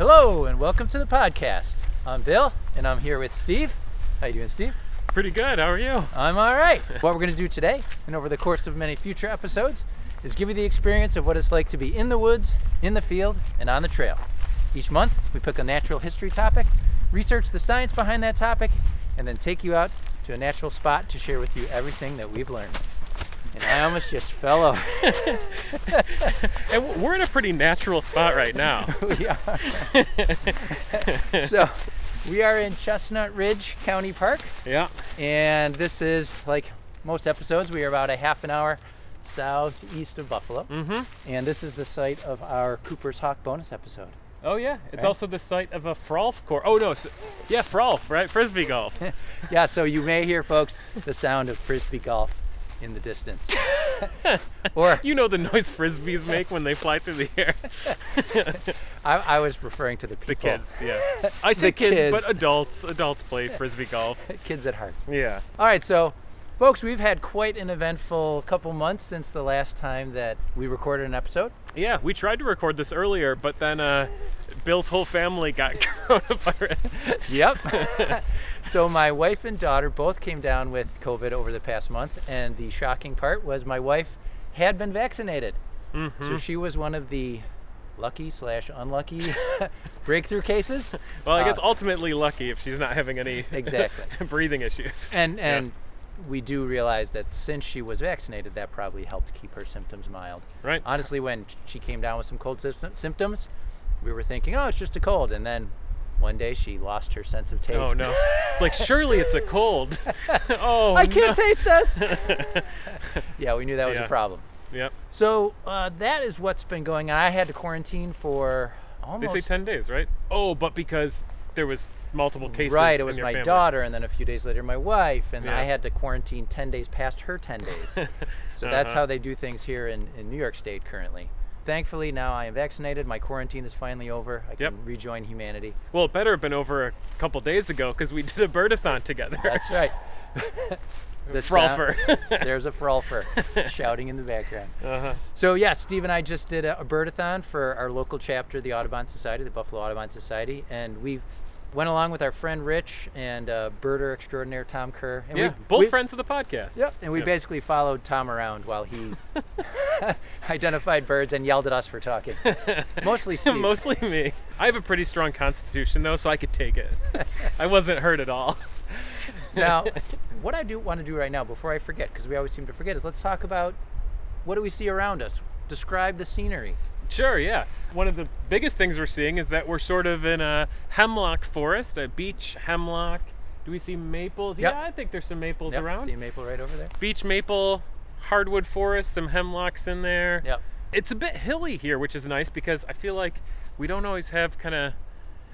Hello and welcome to the podcast. I'm Bill and I'm here with Steve. How you doing, Steve? Pretty good. How are you? I'm all right. what we're going to do today and over the course of many future episodes is give you the experience of what it's like to be in the woods, in the field, and on the trail. Each month, we pick a natural history topic, research the science behind that topic, and then take you out to a natural spot to share with you everything that we've learned. And I almost just fell over. And we're in a pretty natural spot right now. we are. so, we are in Chestnut Ridge County Park, yeah. and this is like most episodes. We are about a half an hour southeast of Buffalo, Mm-hmm. and this is the site of our Cooper's Hawk bonus episode. Oh yeah. It's Right. also the site of a frolf course. Oh no. So, yeah, frolf, right? Frisbee golf. Yeah, so you may hear, folks, the sound of frisbee golf in the distance, or you know the noise frisbees make when they fly through the air. I, I was referring to the The kids. Yeah. I say kids, kids. but adults. Adults play frisbee golf. kids at heart. Yeah. All right, so folks, we've had quite an eventful couple months since the last time that we recorded an episode. Yeah. We tried to record this earlier, but then uh, Bill's whole family got coronavirus. Yep. So my wife and daughter both came down with COVID over the past month, and the shocking part was my wife had been vaccinated, Mm-hmm. so she was one of the lucky slash unlucky breakthrough cases. Well, I guess Uh, ultimately lucky if she's not having any Exactly. breathing issues. And Yeah. and we do realize that since she was vaccinated, that probably helped keep her symptoms mild. Right. Honestly, when she came down with some cold symptoms, we were thinking, oh, it's just a cold, and then one day she lost her sense of taste. Oh no! It's like surely it's a cold. oh, I can't no. taste this. yeah, we knew that was a problem. Yep. So uh, that is what's been going on. I had to quarantine for almost. They say ten days, right? Oh, but because there was multiple cases. right. It in was your my family. daughter, and then a few days later, my wife, and Yeah. I had to quarantine ten days past her ten days. so that's Uh-huh. how they do things here in, in New York State currently. Thankfully, now I am vaccinated. My quarantine is finally over. I can Yep. rejoin humanity. Well, it better have been over a couple days ago because we did a birdathon together. That's right. the sound- There's a frolfer shouting in the background. uh-huh. So yeah, Steve and I just did a, a birdathon for our local chapter, the Audubon Society, the Buffalo Audubon Society, and we went along with our friend Rich and uh, birder extraordinaire Tom Kerr. And Yeah, we, both we, friends of the podcast. Yep, and we Yeah. basically followed Tom around while he identified birds and yelled at us for talking. Mostly Steve. Mostly me. I have a pretty strong constitution though, so I could take it. I wasn't hurt at all. now, what I do want to do right now, before I forget, because we always seem to forget, is let's talk about what do we see around us. Describe the scenery. Sure, yeah. One of the biggest things we're seeing is that we're sort of in a hemlock forest, a beech hemlock. Do we see maples? Yep. Yeah, I think there's some maples Yep, around. See a maple right over there. Beech maple, hardwood forest, some hemlocks in there. Yep. It's a bit hilly here, which is nice because I feel like we don't always have kind of.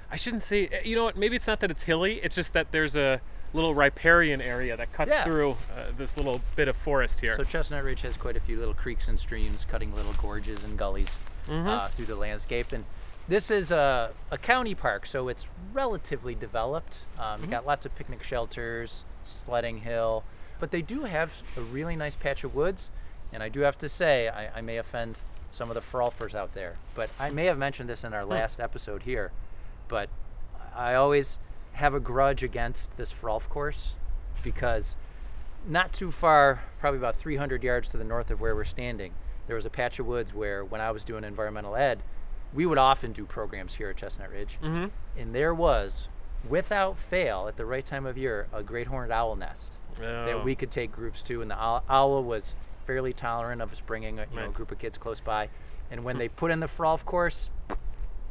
I shouldn't say. You know what? Maybe it's not that it's hilly. It's just that there's a little riparian area that cuts Yeah. through uh, this little bit of forest here. So Chestnut Ridge has quite a few little creeks and streams, cutting little gorges and gullies Mhm. uh, through the landscape. And this is a, a county park, so it's relatively developed. Um, You got lots of picnic shelters, sledding hill, but they do have a really nice patch of woods. And I do have to say, I, I may offend some of the frolfers out there, but I may have mentioned this in our last episode here, but I always have a grudge against this frolf course because not too far, probably about 300 yards to the north of where we're standing, there was a patch of woods where, when I was doing environmental ed, we would often do programs here at Chestnut Ridge. mm-hmm. And there was, without fail, at the right time of year, a great horned owl nest Oh. that we could take groups to. And the owl, owl was fairly tolerant of us bringing a, you know, a group of kids close by. And when they put in the frolf course,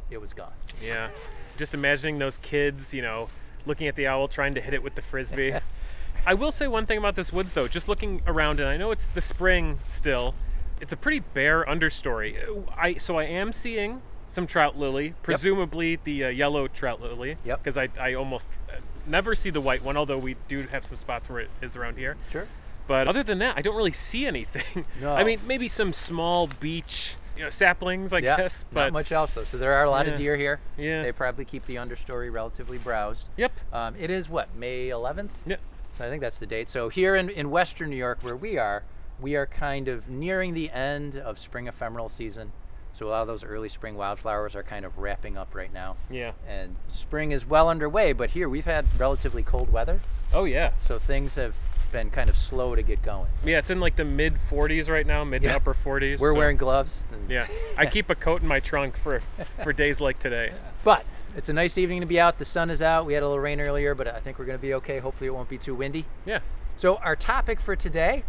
it was gone. Yeah. Just imagining those kids, you know, looking at the owl trying to hit it with the frisbee. I will say one thing about this woods though, just looking around and I know it's the spring still. It's a pretty bare understory. I so I am seeing some trout lily, presumably the uh, yellow trout lily. Yep. Because I, I almost uh, never see the white one, although we do have some spots where it is around here. Sure. But other than that, I don't really see anything. No. I mean, maybe some small beech, you know, saplings, I yeah, guess. not But much else though. So there are a lot Yeah. of deer here. Yeah. They probably keep the understory relatively browsed. yep. Um, it is what May 11th. Yeah. So I think that's the date. So here in, in Western New York, where we are, we are kind of nearing the end of spring ephemeral season. So a lot of those early spring wildflowers are kind of wrapping up right now. Yeah. And spring is well underway, but here we've had relatively cold weather, Oh yeah. so things have been kind of slow to get going. Yeah, it's in like the mid 40s right now, mid Yeah. to upper 40s. We're so- wearing gloves. and- Yeah, I keep a coat in my trunk for for days like today. But it's a nice evening to be out. The sun is out. We had a little rain earlier, but I think we're going to be okay. Hopefully, it won't be too windy. Yeah. So, our topic for today,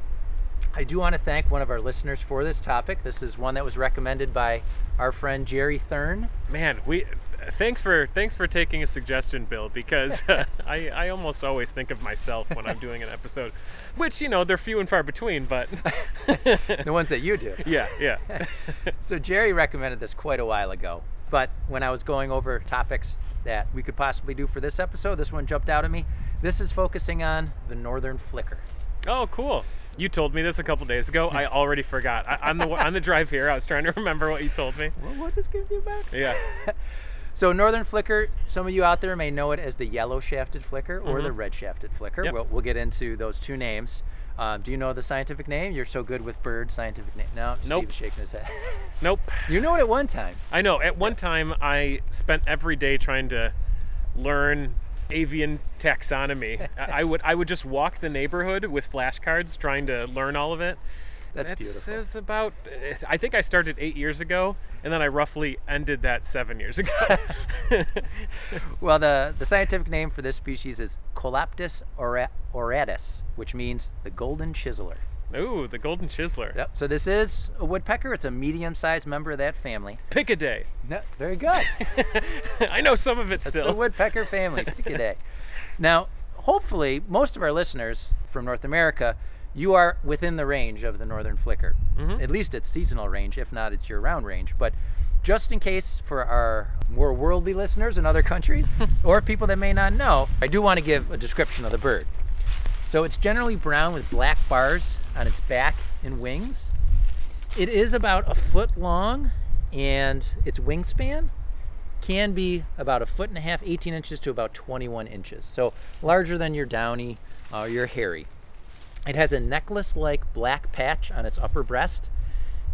I do want to thank one of our listeners for this topic. This is one that was recommended by our friend Jerry Thurn. Man, we thanks for thanks for taking a suggestion, Bill, because uh, I I almost always think of myself when I'm doing an episode, which you know they're few and far between, but the ones that you do. yeah, yeah. So, Jerry recommended this quite a while ago. But when I was going over topics that we could possibly do for this episode, this one jumped out at me. This is focusing on the northern flicker. Oh, cool. You told me this a couple days ago. I already forgot. I, on the on the drive here, I was trying to remember what you told me. What was this going to be about? Yeah. So northern flicker, some of you out there may know it as the yellow shafted flicker or the red shafted flicker. Yep. We'll, we'll get into those two names. Um, do you know the scientific name? You're so good with bird scientific name. No, Nope. Steve's shaking his head. Nope. you know it at one time. I know. At one time, I spent every day trying to learn avian taxonomy. I I would I would just walk the neighborhood with flashcards trying to learn all of it. That's That beautiful. says about. I think I started eight years ago, and then I roughly ended that seven years ago. Well, the, the scientific name for this species is Colaptes ora- auratus, which means the golden chiseler. Ooh, the golden chiseler. Yep. So this is a woodpecker. It's a medium-sized member of that family. Picidae. No, very good. I know some of it That's still. the woodpecker family. Picidae. Now, hopefully, most of our listeners from North America, you are within the range of the northern flicker. Mm-hmm. At least it's seasonal range, if not, it's year-round range. But just in case for our more worldly listeners in other countries or people that may not know, I do want to give a description of the bird. So it's generally brown with black bars on its back and wings. It is about a foot long, and its wingspan can be about a foot and a half, 18 inches to about 21 inches. So larger than your downy or your hairy. It has a necklace like black patch on its upper breast,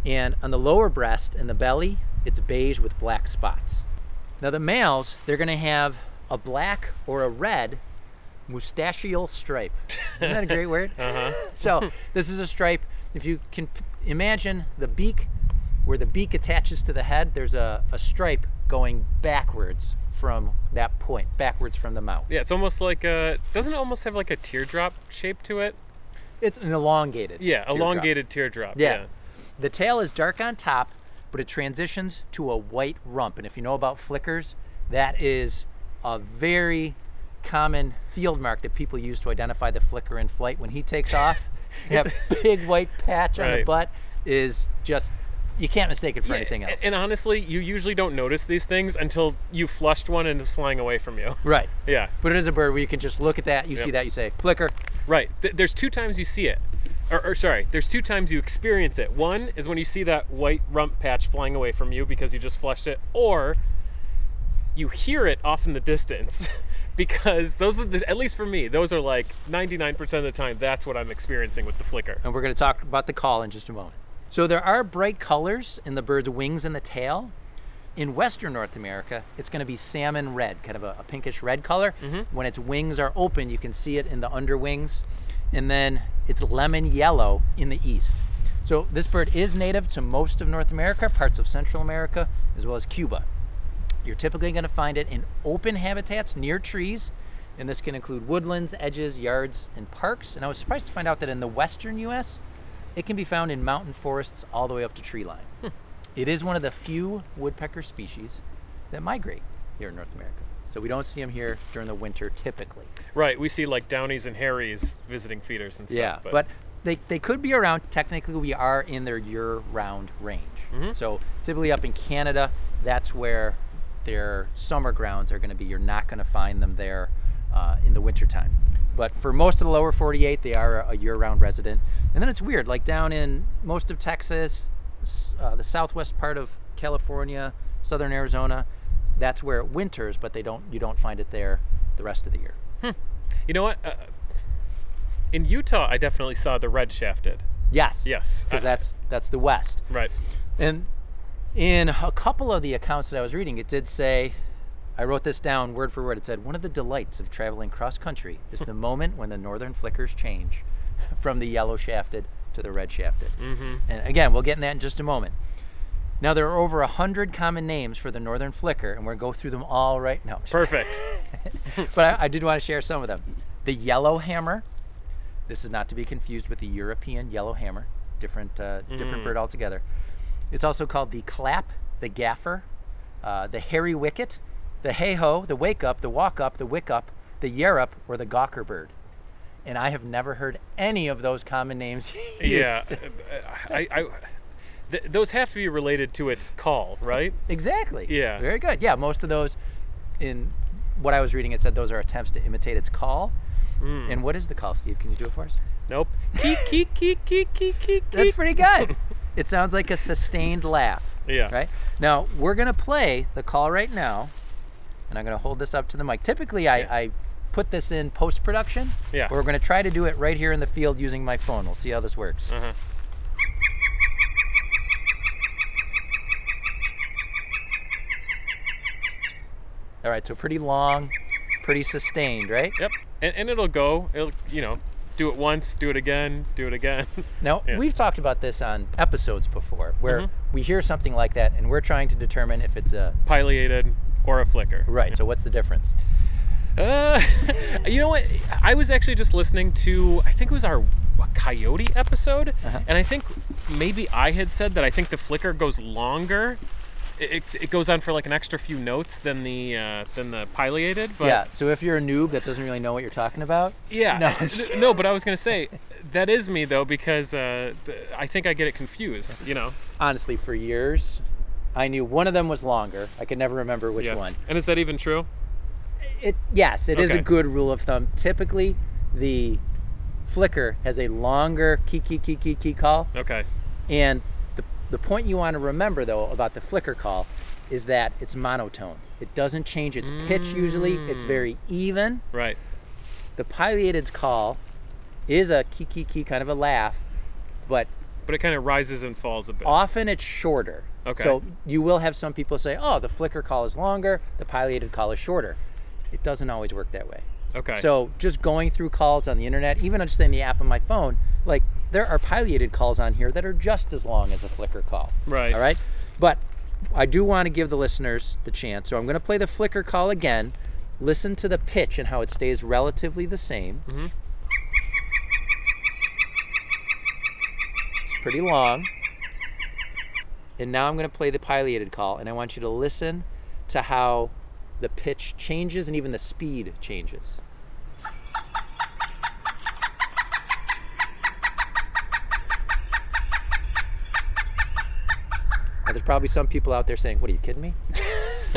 and on the lower breast and the belly, it's beige with black spots. Now, the males, they're going to have a black or a red mustachial stripe. Isn't that a great word? Uh-huh. So this is a stripe. If you can p- imagine the beak, where the beak attaches to the head, there's a, a stripe going backwards from that point, backwards from the mouth. Yeah, it's almost like a. Doesn't it almost have like a teardrop shape to it? It's an elongated. Yeah, teardrop. elongated teardrop. Yeah. The tail is dark on top, but it transitions to a white rump. And if you know about flickers, that is a very common field mark that people use to identify the flicker in flight. When he takes off, that big white patch on the butt is just, you can't mistake it for Yeah, anything else. And honestly, you usually don't notice these things until you flushed one and it's flying away from you. right. Yeah, But it is a bird where you can just look at that, you see that, you say, flicker. right. Th- there's two times you see it. Or, or sorry, there's two times you experience it. One is when you see that white rump patch flying away from you because you just flushed it, or you hear it off in the distance. because those are the, at least for me, those are like 99% of the time that's what I'm experiencing with the flicker. and we're going to talk about the call in just a moment. So there are bright colors in the bird's wings and the tail. In western North America, it's going to be salmon red, kind of a, a pinkish red color. Mm-hmm. When its wings are open, you can see it in the underwings. And then it's lemon yellow in the east. So this bird is native to most of North America, parts of Central America, as well as Cuba. You're typically going to find it in open habitats near trees, and this can include woodlands, edges, yards, and parks. And I was surprised to find out that in the western U.S., it can be found in mountain forests all the way up to tree line. Hmm. It is one of the few woodpecker species that migrate here in North America. So we don't see them here during the winter typically. Right, we see like Downies and Hairys visiting feeders and stuff. Yeah, but, they, they could be around. Technically, we are in their year-round range. Mm-hmm. So typically up in Canada, that's where their summer grounds are going to be. You're not going to find them there uh, in the wintertime. But for most of the lower 48, they are a year-round resident. And then it's weird, like down in most of Texas, uh, the southwest part of California, southern Arizona, that's where it winters, but they don't. You don't find it there the rest of the year. You know what? Uh, in Utah, I definitely saw the red shafted. Yes. Yes. Because that's that's the west. Right. And In a couple of the accounts that I was reading, it did say, I wrote this down word for word. It said, One of the delights of traveling cross country is the moment when the northern flickers change from the yellow shafted to the red shafted. Mm-hmm. And again, we'll get in that in just a moment. Now, there are over a hundred common names for the northern flicker, and we're going to go through them all right now. Perfect. but I, I did want to share some of them. The yellow hammer. This is not to be confused with the European yellow hammer. Different, uh, different Mm. bird altogether. It's also called the clap, the gaffer, uh, the hairy wicket, the hey ho, the wake up, the walk up, the wick up, the yerup, or the gawker bird. And I have never heard any of those common names yeah. I, I, th- those have to be related to its call, right? Exactly. Yeah. Very good. Yeah, most of those in what I was reading, it said those are attempts to imitate its call. Mm. And what is the call, Steve? Can you do it for us? Nope. Keek, keek, keek, keek, keek, keek, That's pretty good. it sounds like a sustained laugh. Yeah. Right? Now, we're going to play the call right now, and I'm going to hold this up to the mic. Typically, I, Yeah. I put this in post production. Yeah. We're going to try to do it right here in the field using my phone. We'll see how this works. Uh-huh. All right, so pretty long, pretty sustained, right? Yep. And, and it'll go. It'll, you know, do it once, do it again, do it again. Now, Yeah. we've talked about this on episodes before where Mhm. we hear something like that and we're trying to determine if it's a. Pileated or a flicker. Right, so what's the difference? Uh, you know what? I was actually just listening to, I think it was our coyote episode, Uh-huh. and I think maybe I had said that I think the flicker goes longer. It, it, goes on for like an extra few notes than the uh, than the pileated. But yeah, so if you're a noob that doesn't really know what you're talking about, Yeah. No, I'm just n- no, but I was gonna say that is me though because uh, I think I get it confused. You know. honestly, for years, I knew one of them was longer. I could never remember which yeah. one. And is that even true? It yes, it is a good rule of thumb. Typically, the flicker has a longer key key key key key call, Okay. and the point you want to remember though about the flicker call is that it's monotone. It doesn't change its pitch usually. It's Mm. very even. Right. The pileated's call is a key key key kind of a laugh, but But it kind of rises and falls a bit. often it's shorter. Okay. So you will have some people say, "Oh, the flicker call is longer, the pileated call is shorter." It doesn't always work that way. Okay. So just going through calls on the internet, even just in the app on my phone, like there are pileated calls on here that are just as long as a flicker call. Right. All right. But I do want to give the listeners the chance. So I'm going to play the flicker call again. Listen to the pitch and how it stays relatively the same. Mm-hmm. It's pretty long. And now I'm going to play the pileated call, and I want you to listen to how the pitch changes and even the speed changes. Now, there's probably some people out there saying, What are you kidding me?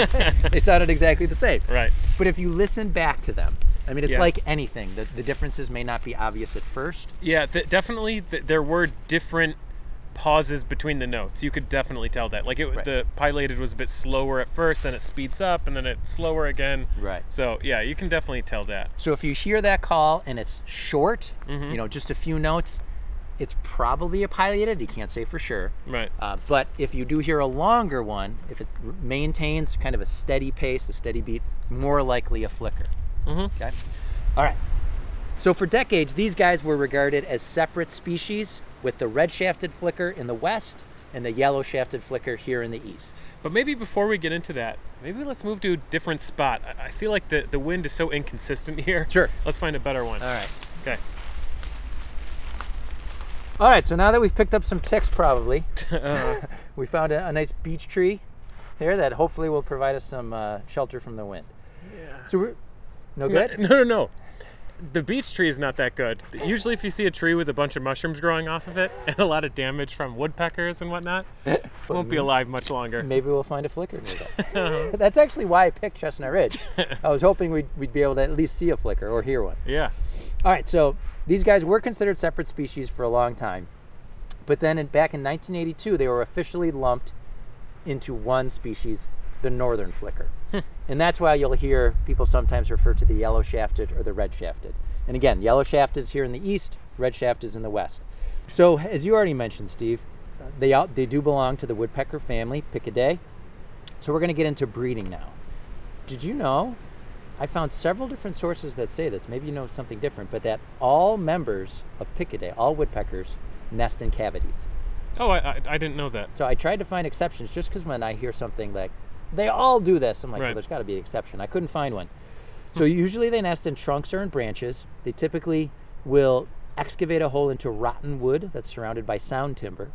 they sounded exactly the same. Right. But if you listen back to them, I mean, it's Yeah. like anything. The, the differences may not be obvious at first. Yeah. Th- definitely. Th- there were different pauses between the notes. You could definitely tell that. Like it, Right. the pileated was a bit slower at first, then it speeds up, and then it's slower again. Right. So yeah, you can definitely tell that. So if you hear that call and it's short, Mhm. you know, just a few notes, it's probably a pileated. You can't say for sure. Right. Uh, but if you do hear a longer one, if it r- maintains kind of a steady pace, a steady beat, more likely a flicker. Mhm. Okay. All right. So for decades, these guys were regarded as separate species, with the red-shafted flicker in the west and the yellow-shafted flicker here in the east. But maybe before we get into that, maybe let's move to a different spot. I, I feel like the, the wind is so inconsistent here. Sure. Let's find a better one. All right. Okay. All right. So now that we've picked up some ticks, probably we found a, a nice beech tree there that hopefully will provide us some uh, shelter from the wind. yeah. So we're no It's good. not- no, no, no. The beech tree is not that good. Usually, if you see a tree with a bunch of mushrooms growing off of it and a lot of damage from woodpeckers and whatnot, it won't be alive much longer. Maybe we'll find a flicker that. That's actually why I picked Chestnut Ridge. I was hoping we'd, we'd be able to at least see a flicker or hear one. Yeah. All right, so these guys were considered separate species for a long time, but then in, back in 1982, they were officially lumped into one species, the northern flicker. Hmm. and that's why you'll hear people sometimes refer to the yellow shafted or the red shafted. And again, yellow shaft is here in the east, red shaft is in the west. So, as you already mentioned, Steve, they out, they do belong to the woodpecker family, Picidae. So we're going to get into breeding now. Did you know? I found several different sources that say this. Maybe you know something different, but that all members of Picidae, all woodpeckers, nest in cavities. Oh, I, I, I didn't know that. So I tried to find exceptions just because when I hear something like they all do this, I'm like, well, Right. there's got to be an exception. I couldn't find one. So usually they nest in trunks or in branches. They typically will excavate a hole into rotten wood that's surrounded by sound timber.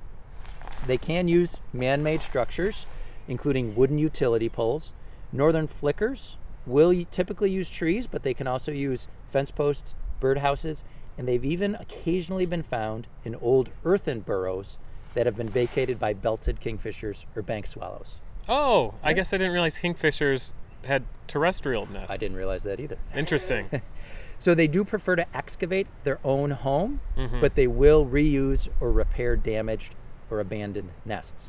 They can use man made structures, including wooden utility poles. Northern flickers will typically use trees, but they can also use fence posts, birdhouses, and they've even occasionally been found in old earthen burrows that have been vacated by belted kingfishers or bank swallows. Oh, I guess I didn't realize kingfishers had terrestrial nests. I didn't realize that either. Interesting. So they do prefer to excavate their own home, Mhm. but they will reuse or repair damaged or abandoned nests.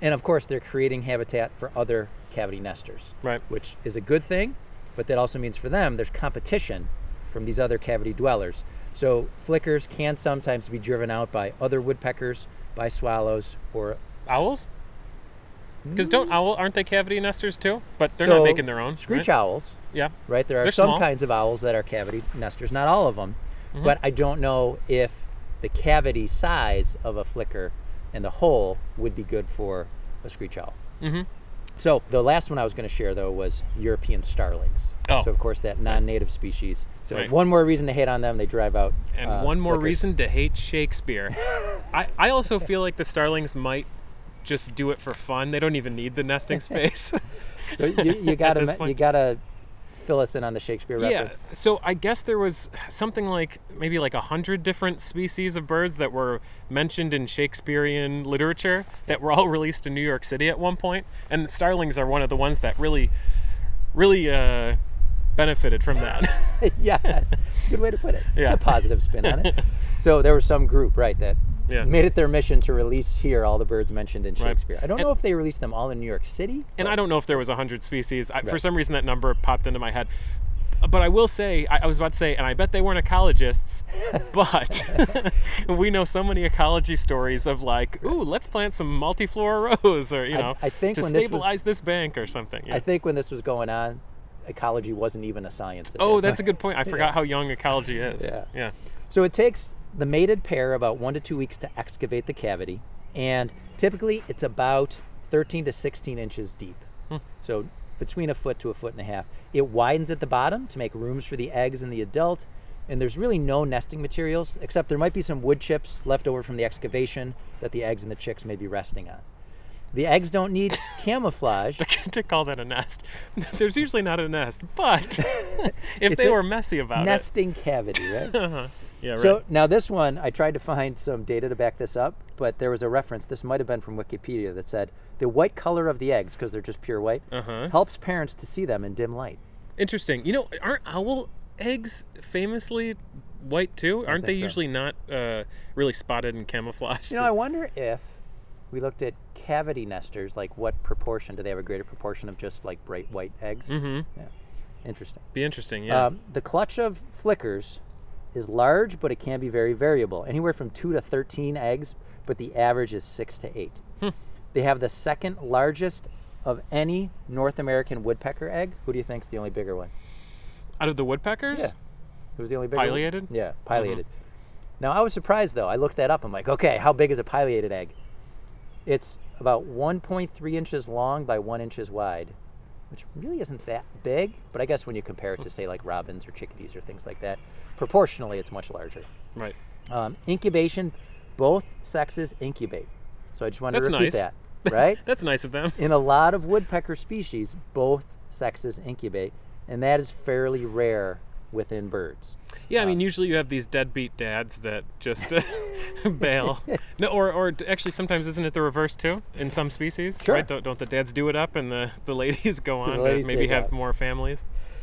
And of course, they're creating habitat for other cavity nesters, right. which is a good thing, but that also means for them there's competition from these other cavity dwellers. So flickers can sometimes be driven out by other woodpeckers, by swallows, or Owls? Because don't owl aren't they cavity nesters too? But they're So, not making their own. screech right? owls. Yeah. right? There are They're some small. kinds of owls that are cavity nesters, not all of them. Mm-hmm. But I don't know if the cavity size of a flicker and the hole would be good for a screech owl. Mhm. So the last one I was going to share though was European starlings. Oh. So of course that non-native species. So Right. one more reason to hate on them, they drive out. And uh, one more flickers. reason to hate Shakespeare. I, I also feel like the starlings might just do it for fun. They don't even need the nesting space. So you, you gotta you gotta fill us in on the Shakespeare yeah. reference. So I guess there was something like maybe like a hundred different species of birds that were mentioned in Shakespearean literature that were all released in New York City at one point, and starlings are one of the ones that really, really uh, benefited from that. yes, it's a good way to put it. Yeah. It's a positive spin on it. So there was some group, right, that Yeah. made it their mission to release here all the birds mentioned in Right. Shakespeare. I don't And- know if they released them all in New York City. and I don't know if there was a hundred species. I, For some reason, that number popped into my head. But I will say, I, I was about to say, and I bet they weren't ecologists, but we know so many ecology stories of like, ooh, let's plant some multiflora rose, or you know, I think to when this was- stabilize this bank or something. Yeah. I think when this was going on, ecology wasn't even a science. oh, that's a good point. I forgot how young ecology is. Yeah. Yeah. So it takes the mated pair about one to two weeks to excavate the cavity, and typically it's about 13 to 16 inches deep. Hmm. So between a foot to a foot and a half. It widens at the bottom to make rooms for the eggs and the adult, and there's really no nesting materials except there might be some wood chips left over from the excavation that the eggs and the chicks may be resting on. The eggs don't need camouflage. to call that a nest. There's usually not a nest, but if It's they were messy about it. nesting cavity, right? Uh-huh. Yeah, right. So now this one, I tried to find some data to back this up, but there was a reference. This might have been from Wikipedia that said the white color of the eggs, because they're just pure white, uh-huh. helps parents to see them in dim light. Interesting. You know, aren't owl eggs famously white too? Aren't they so. usually not uh, really spotted and camouflaged? You know, I wonder if we looked at cavity nesters, like what proportion do they have a greater proportion of just like bright white eggs? mm-hmm. Yeah. Interesting. Be interesting. Yeah. Um, the clutch of flickers is large, but it can be very variable, anywhere from two to 13 eggs, but the average is six to eight. Hmm. They have the second largest of any North American woodpecker egg. Who do you think is the only bigger one? Out of the woodpeckers? Yeah. Who's the only bigger? one? Pileated? Yeah, pileated. Now I was surprised though. I looked that up. I'm like, okay, how big is a pileated egg? It's about 1.3 inches long by one inches wide, which really isn't that big. But I guess when you compare it to say like robins or chickadees or things like that, proportionally it's much larger. Right. Um, incubation, both sexes incubate. So I just wanted That's to repeat nice. that, right? That's nice of them. In a lot of woodpecker species, both sexes incubate, and that is fairly rare within birds. Yeah, I mean, um, usually you have these deadbeat dads that just bail. No, or, or actually, sometimes isn't it the reverse too? In some species, Sure. right? Don't, don't the dads do it up and the, the ladies go on to ladies maybe have more families?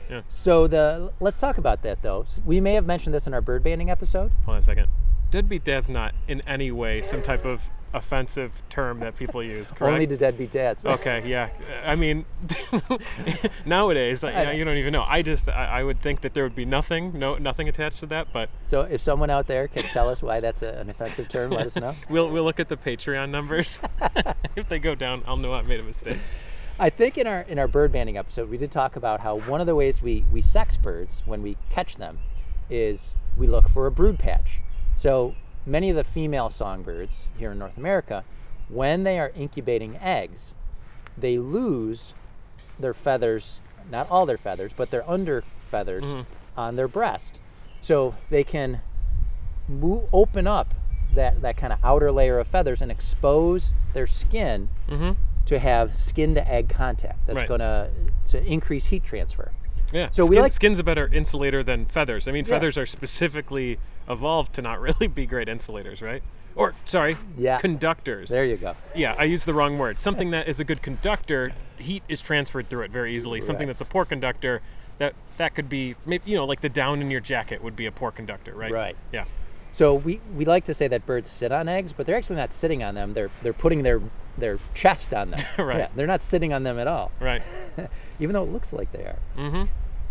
Yeah. So the let's talk about that though. We may have mentioned this in our bird banding episode. Hold on a second. Deadbeat dad's not in any way some type of offensive term that people use. Correct? Only to deadbeat dads. Okay, yeah. I mean, nowadays, I you, know. know, you don't even know. I just, I, I would think that there would be nothing, no, nothing attached to that. But So if someone out there can tell us why that's a, an offensive term, let us know. we'll, we'll look at the Patreon numbers. if they go down, I'll know I made a mistake. I think in our in our bird banding episode, we did talk about how one of the ways we we sex birds when we catch them is we look for a brood patch. So many of the female songbirds here in North America, when they are incubating eggs, they lose their feathers, not all their feathers, but their under feathers on their breast. So they can move, open up that, that kind of outer layer of feathers and expose their skin Mm-hmm. to have skin to egg contact. That's Right. going to to increase heat transfer. Yeah. So skin, we like- skin's a better insulator than feathers. I mean, Yeah. feathers are specifically evolved to not really be great insulators, right? Or sorry, Yeah. conductors. There you go. Yeah, I used the wrong word. Something that is a good conductor, heat is transferred through it very easily. Something Right. that's a poor conductor, that that could be, maybe, you know, like the down in your jacket would be a poor conductor, right? Right. Yeah. So we, we like to say that birds sit on eggs, but they're actually not sitting on them. They're they're putting their their chest on them. Right. Yeah, they're not sitting on them at all, Right. even though it looks like they are. Mm-hmm.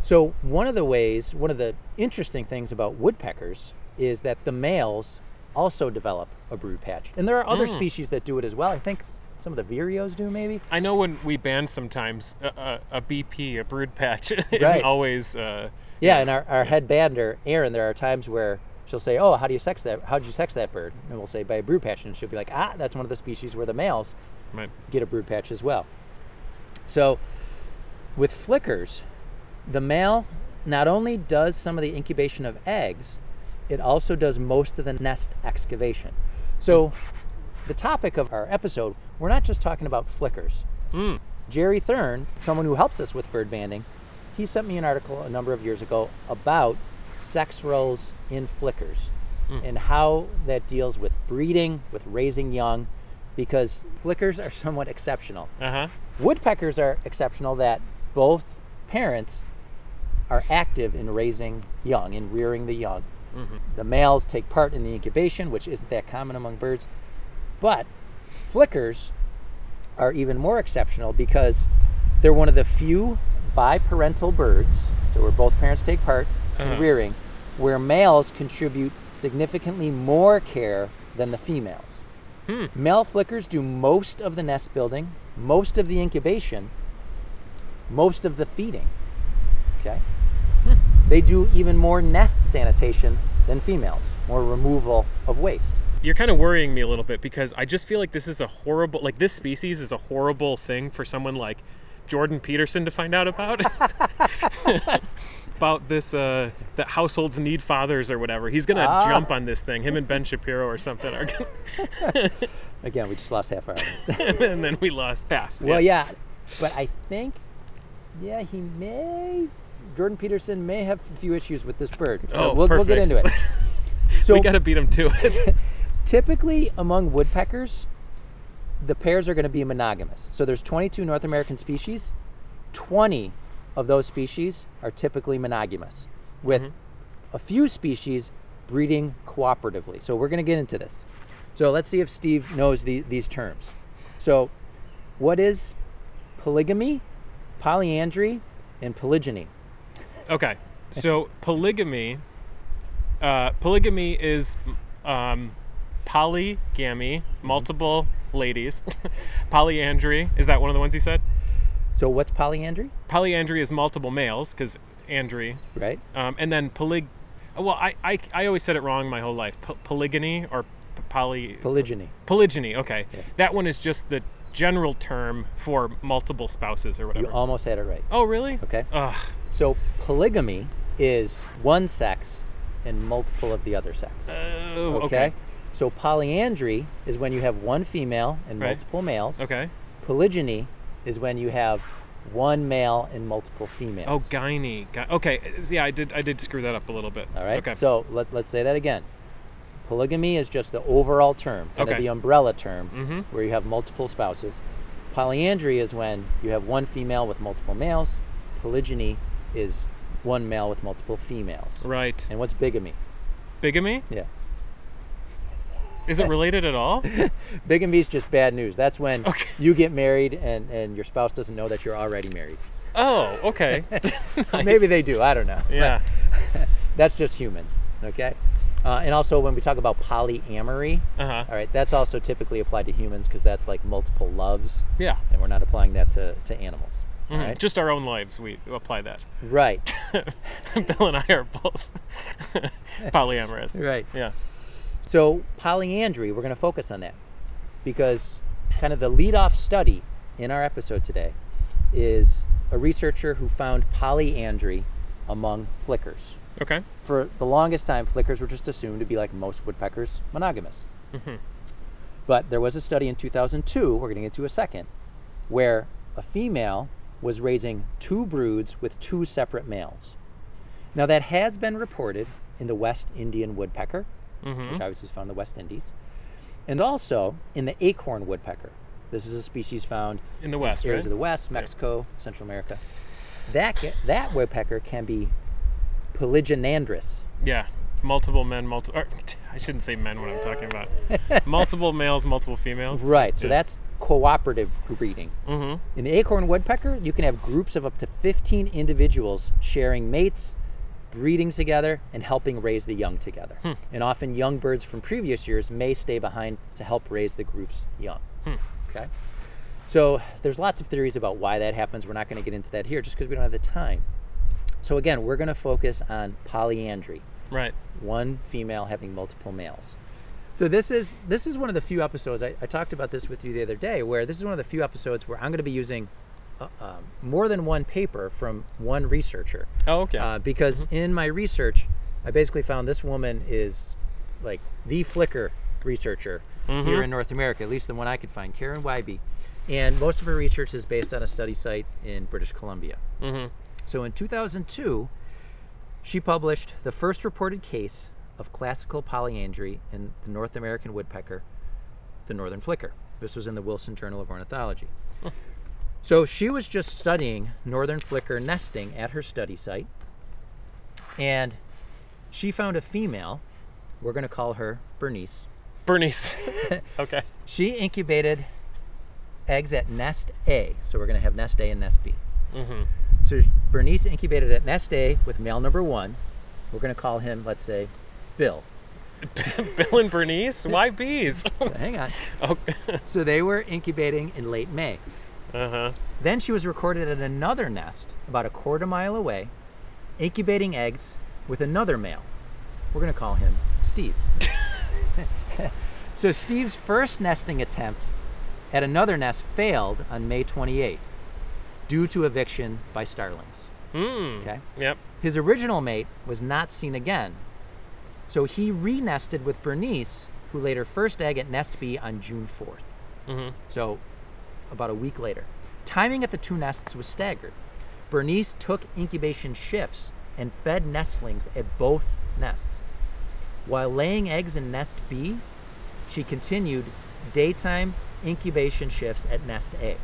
So one of the ways, one of the interesting things about woodpeckers is that the males also develop a brood patch, and there are other Mm. species that do it as well. I think some of the vireos do maybe. I know when we band sometimes a, a, a BP, a brood patch, isn't Right. always. Uh, Yeah, and our, our head bander, Erin, there are times where she'll say, "Oh, how do you sex that? How did you sex that bird?" And we'll say by a brood patch, and she'll be like, "Ah, that's one of the species where the males right. get a brood patch as well." So, with flickers, the male not only does some of the incubation of eggs, it also does most of the nest excavation. So, the topic of our episode, we're not just talking about flickers. Mm. Jerry Thurn, someone who helps us with bird banding, he sent me an article a number of years ago about sex roles in flickers and how that deals with breeding, with raising young, because flickers are somewhat exceptional. Uh huh. Woodpeckers are exceptional that both parents are active in raising young, in rearing the young. The males take part in the incubation, which isn't that common among birds. But flickers are even more exceptional because they're one of the few biparental birds, so where both parents take part Uh-huh. in rearing, where males contribute significantly more care than the females. Hmm. Male flickers do most of the nest building, most of the incubation, most of the feeding. Okay? They do even more nest sanitation than females, more removal of waste. You're kind of worrying me a little bit because I just feel like this is a horrible, like this species is a horrible thing for someone like Jordan Peterson to find out about. about this, uh, that households need fathers or whatever. He's gonna Ah. jump on this thing. Him and Ben Shapiro or something are gonna, Again, we just lost half our and then we lost half. Well, yeah, but I think, yeah, he may. Jordan Peterson may have a few issues with this bird. So Oh, we'll, we'll get perfect. into it. So we gotta beat him to it. typically among woodpeckers, the pairs are going to be monogamous. So there's 22 North American species. 20 of those species are typically monogamous, with mm-hmm. a few species breeding cooperatively. So we're going to get into this. So let's see if Steve knows the, these terms. So, what is polygamy, polyandry, and polygyny? Okay, so polygamy, uh, polygamy is um, polygamy, multiple ladies. Polyandry is that one of the ones you said? So what's polyandry? Polyandry is multiple males because andry, Right? um, and then polyg. Well, I, I I always said it wrong my whole life. Po- polygamy or p- poly Polygyny. polygyny. Okay, Yeah. that one is just the general term for multiple spouses or whatever. You almost had it right. oh, really? Okay. Ugh. So polygamy is one sex and multiple of the other sex. Oh, Okay. okay. So polyandry is when you have one female and Right. multiple males. Okay. Polygyny is when you have one male and multiple females. Oh, gynae. Gy- okay, yeah, I did. I did screw that up a little bit. All right. Okay. So let, let's say that again. Polygamy is just the overall term, kind of the umbrella term, Mhm. where you have multiple spouses. Polyandry is when you have one female with multiple males. Polygyny is one male with multiple females. right. And what's bigamy? Bigamy. Yeah. Is it related at all? Bigamy is just bad news. That's when Okay. you get married and, and your spouse doesn't know that you're already married. Oh, okay. Or Maybe they do. I don't know. Yeah. that's just humans. Okay. Uh, and also, when we talk about polyamory, Uh huh. all right, that's also typically applied to humans because that's like multiple loves, Yeah. and we're not applying that to, to animals. Mhm. right? Just our own lives, we apply that. Right. Bill and I are both polyamorous. Right. Yeah. So polyandry, we're going to focus on that because kind of the lead-off study in our episode today is a researcher who found polyandry among flickers. Okay. For the longest time, flickers were just assumed to be like most woodpeckers, monogamous. Mhm. But there was a study in 2002, we're going to get to a second, where a female was raising two broods with two separate males. Now, that has been reported in the West Indian woodpecker, Mhm. which obviously is found in the West Indies, and also in the acorn woodpecker. This is a species found In the West, areas right? of the West, Mexico, Central America. That ca- that woodpecker can be polygynandrous. Yeah. Multiple men, multiple. I shouldn't say men when I'm talking about multiple males, multiple females. Right. So Yeah. that's cooperative breeding. Mm-hmm. In the acorn woodpecker, you can have groups of up to 15 individuals sharing mates, breeding together, and helping raise the young together. Hmm. And often, young birds from previous years may stay behind to help raise the group's young. Hmm. Okay. So there's lots of theories about why that happens. We're not going to get into that here just because we don't have the time. So again, we're going to focus on polyandry Right. one female having multiple males. So this is this is one of the few episodes I, I talked about this with you the other day, where this is one of the few episodes where I'm going to be using uh, um, more than one paper from one researcher, Oh, okay. uh, because in my research, I basically found this woman is like the flicker researcher here Mhm. in North America, at least the one I could find, Karen Wiebe, and most of her research is based on a study site in British Columbia. mm-hmm. So in 2002, she published the first reported case of classical polyandry in the North American woodpecker, the northern flicker. This was in the Wilson Journal of Ornithology. So she was just studying northern flicker nesting at her study site, and she found a female. We're going to call her Bernice. Bernice. okay. She incubated eggs at nest A. So we're going to have nest A and nest B. Mm-hmm. So Bernice incubated at nest A with male number one. We're going to call him, let's say, Bill. Bill and Bernice. Why bees? Hang on. oh. So they were incubating in late May. uh huh. Then she was recorded at another nest about a quarter mile away, incubating eggs with another male. We're going to call him Steve. so Steve's first nesting attempt at another nest failed on May 28th due to eviction by starlings. Hmm. Okay. Yep. His original mate was not seen again. So he re-nested with Bernice, who laid her first egg at nest B on June 4th. Mm-hmm. So about a week later. Timing at the two nests was staggered. Bernice took incubation shifts and fed nestlings at both nests. While laying eggs in nest B, she continued daytime incubation shifts at nest A.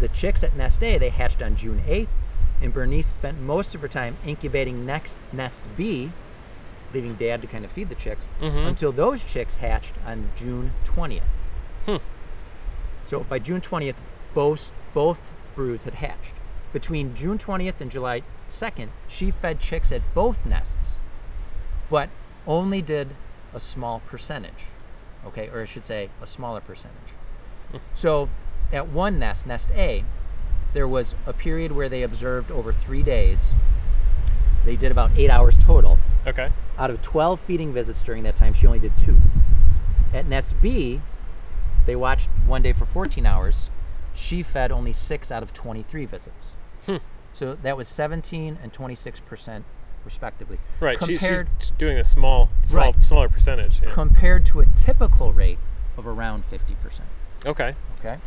The chicks at nest A they hatched on June 8th, and Bernice spent most of her time incubating next nest B, leaving dad to kind of feed the chicks, Mhm. until those chicks hatched on June 20th. Hmm. So by June 20th, both both broods had hatched. Between June 20th and July 2nd, she fed chicks at both nests, but only did a small percentage. Okay, or I should say a smaller percentage. So at one nest, nest A, there was a period where they observed over three days. They did about eight hours total. Okay. Out of 12 feeding visits during that time, she only did two. At Nest B, they watched one day for 14 hours. She fed only six out of 23 visits. Hmm. So that was 17 and 26% respectively. Right. She's, Compared, she's doing a small, small, Right. smaller percentage. Yeah. compared to a typical rate of around 50%. okay. Okay.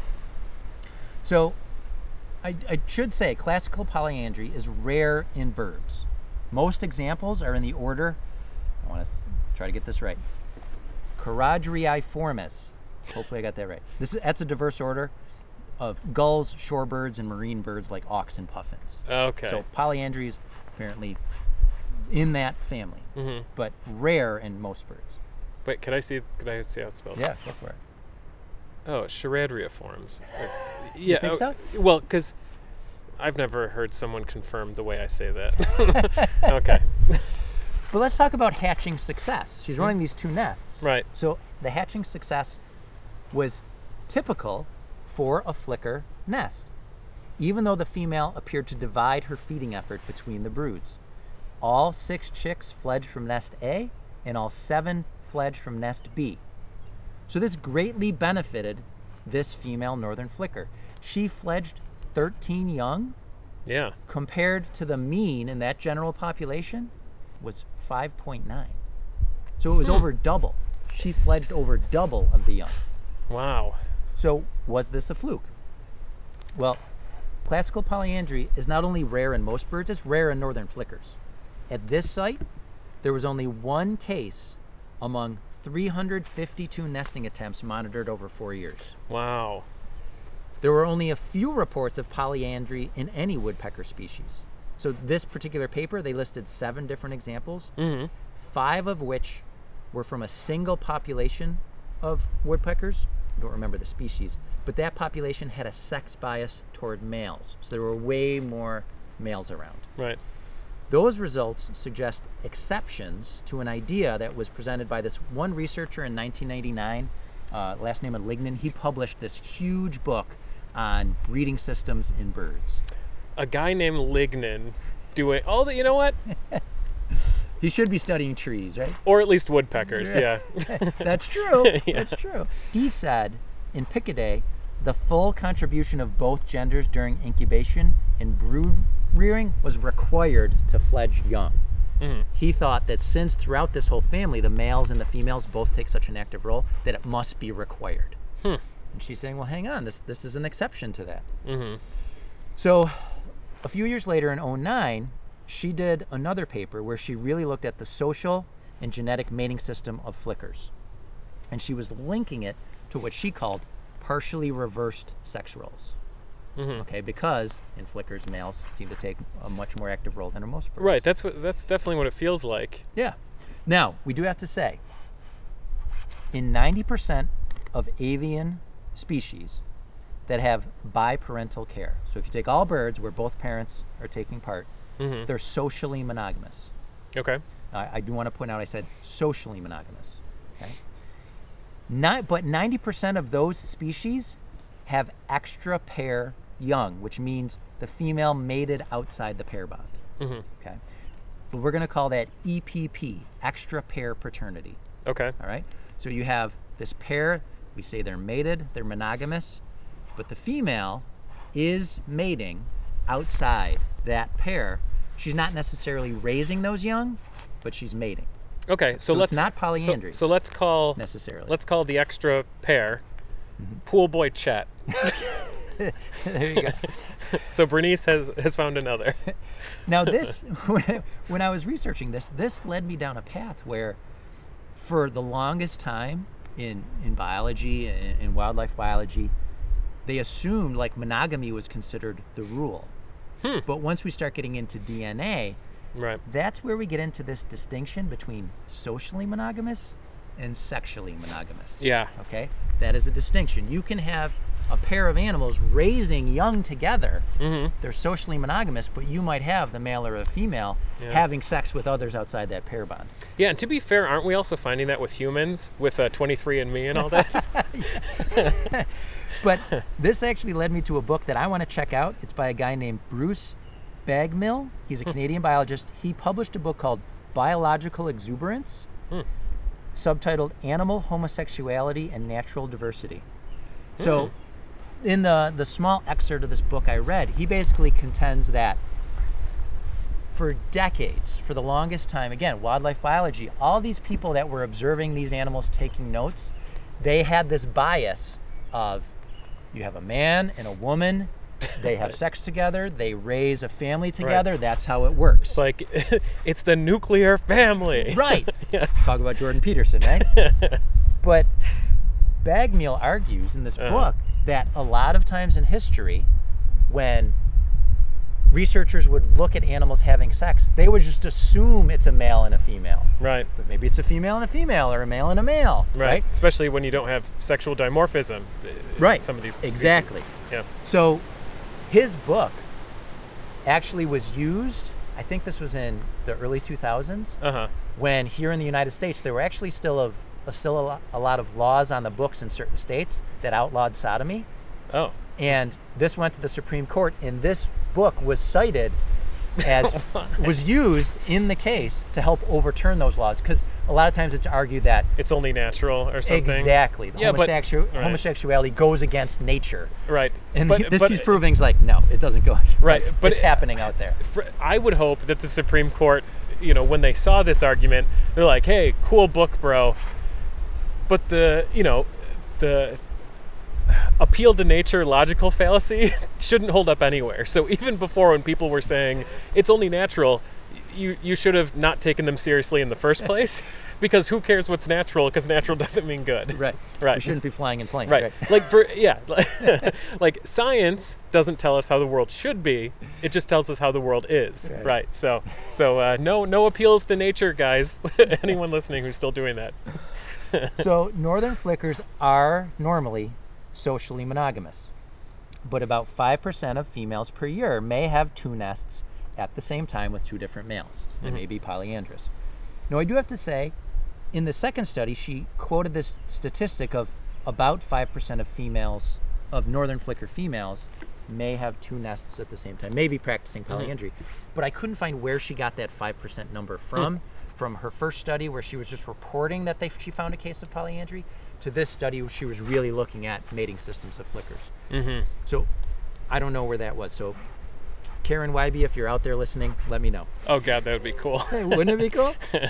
So, I, I should say classical polyandry is rare in birds. Most examples are in the order, I want to try to get this right, Charadriiformes. Hopefully, I got that right. This is, that's a diverse order of gulls, shorebirds, and marine birds like auks and puffins. Okay. So, polyandry is apparently in that family, Mhm. but rare in most birds. Wait, could I see? Could I see how it's spelled? Yeah, go for it. Oh, charadriiformes. Uh, yeah. think oh, so? Well, because I've never heard someone confirm the way I say that. okay. But let's talk about hatching success. She's hmm. running these two nests. Right. So the hatching success was typical for a flicker nest, even though the female appeared to divide her feeding effort between the broods. All six chicks fledged from nest A, and all seven fledged from nest B. So this greatly benefited this female northern flicker. She fledged 13 young Yeah. compared to the mean in that general population was 5.9. So it was hmm. over double. She fledged over double of the young. Wow. So was this a fluke? Well, classical polyandry is not only rare in most birds, it's rare in northern flickers. At this site, there was only one case among 352 nesting attempts monitored over four years. Wow. There were only a few reports of polyandry in any woodpecker species. So this particular paper, they listed seven different examples, Mm-hmm. five of which were from a single population of woodpeckers. I don't remember the species, but that population had a sex bias toward males. So there were way more males around. Right. Those results suggest exceptions to an idea that was presented by this one researcher in 1999, uh, last name of Lignan. He published this huge book on breeding systems in birds. A guy named Lignan doing all the. You know what? He should be studying trees, right? Or at least woodpeckers. Yeah. That's true. Yeah. That's true. He said in Picidae, the full contribution of both genders during incubation and brood rearing was required to fledge young. Mhm. He thought that since throughout this whole family, the males and the females both take such an active role, that it must be required. Hmm. And she's saying, well, hang on, this, this is an exception to that. Mm-hmm. So, a few years later in 09, she did another paper where she really looked at the social and genetic mating system of flickers. And she was linking it to what she called partially reversed sex roles. Mm-hmm. Okay, because in flickers, males seem to take a much more active role than in most birds. Right. That's what. That's definitely what it feels like. Yeah. Now, we do have to say, in 90% of avian species that have biparental care, so if you take all birds where both parents are taking part, Mm-hmm. they're socially monogamous. Okay. I, I do want to point out I said socially monogamous. Okay. Not, but 90% of those species have extra pair young, which means the female mated outside the pair bond. Mm-hmm. Okay. But we're going to call that EPP, extra pair paternity. Okay. All right. So you have this pair, we say they're mated, they're monogamous, but the female is mating outside that pair. She's not necessarily raising those young, but she's mating Okay. So, So let's not polyandry. So, let's call necessarily. let's call the extra pair Mm-hmm. pool boy Chet. there you go. So Bernice has has found another. Now this, when I was researching this, this led me down a path where, for the longest time in in biology and in wildlife biology, they assumed like monogamy was considered the rule. Hmm. But once we start getting into DNA, right. that's where we get into this distinction between socially monogamous and sexually monogamous. Yeah. Okay? That is a distinction. You can have a pair of animals raising young together. Mm-hmm. They're socially monogamous, but you might have the male or the female Yeah. having sex with others outside that pair bond. Yeah, and to be fair, aren't we also finding that with humans, with uh, 23andMe and all that? But this actually led me to a book that I want to check out. It's by a guy named Bruce Bagemihl. He's a Canadian biologist. He published a book called Biological Exuberance, Hmm. subtitled Animal Homosexuality and Natural Diversity. So, in the, the small excerpt of this book I read, he basically contends that for decades, for the longest time, again, wildlife biology, all these people that were observing these animals taking notes, they had this bias of you have a man and a woman, they have sex together, they raise a family together, that's how it works. it's like it's the nuclear family. Right. Yeah. Talk about Jordan Peterson, right? but Bagemihl argues in this Uh-huh. book that a lot of times in history, when researchers would look at animals having sex, they would just assume it's a male and a female. Right. But maybe it's a female and a female or a male and a male. Right. Right. Especially when you don't have sexual dimorphism. uh, Right. Some of these. species. Exactly. Yeah. So his book actually was used, I think this was in the early 2000s, Uh huh. when here in the United States there were actually still a Uh, still a lot, a lot of laws on the books in certain states that outlawed sodomy. Oh. And this went to the Supreme Court, and this book was cited as was used in the case to help overturn those laws because a lot of times it's argued that It's only natural or something. exactly the Yeah, but- right. homosexuality goes against nature Right. and But- this but- he's proving is like no it doesn't go Right, but it's it- happening out there I would hope that the Supreme Court, you know, when they saw this argument, they're like, "Hey, cool book, bro." But the, you know, the appeal to nature logical fallacy shouldn't hold up anywhere. So even before when people were saying it's only natural, you you should have not taken them seriously in the first place because who cares what's natural because natural doesn't mean good. right Right. we shouldn't be flying in planes Right. Like for yeah, like science doesn't tell us how the world should be. It just tells us how the world is. Right. Right. So so uh, no no appeals to nature, guys. Anyone listening who's still doing that. so northern flickers are normally socially monogamous but about 5% of females per year may have two nests at the same time with two different males. So they mm-hmm. may be polyandrous. Now i do have to say in the second study she quoted this statistic of about 5% of females of northern flicker females may have two nests at the same time maybe practicing mm-hmm. polyandry. But i couldn't find where she got that 5% number from hmm. From her first study where she was just reporting that they, she found a case of polyandry to this study where she was really looking at mating systems of flickers Mm-hmm. so i don't know where that was so Karen Wiebe if you're out there listening let me know Oh god, that would be cool. Wouldn't it be cool?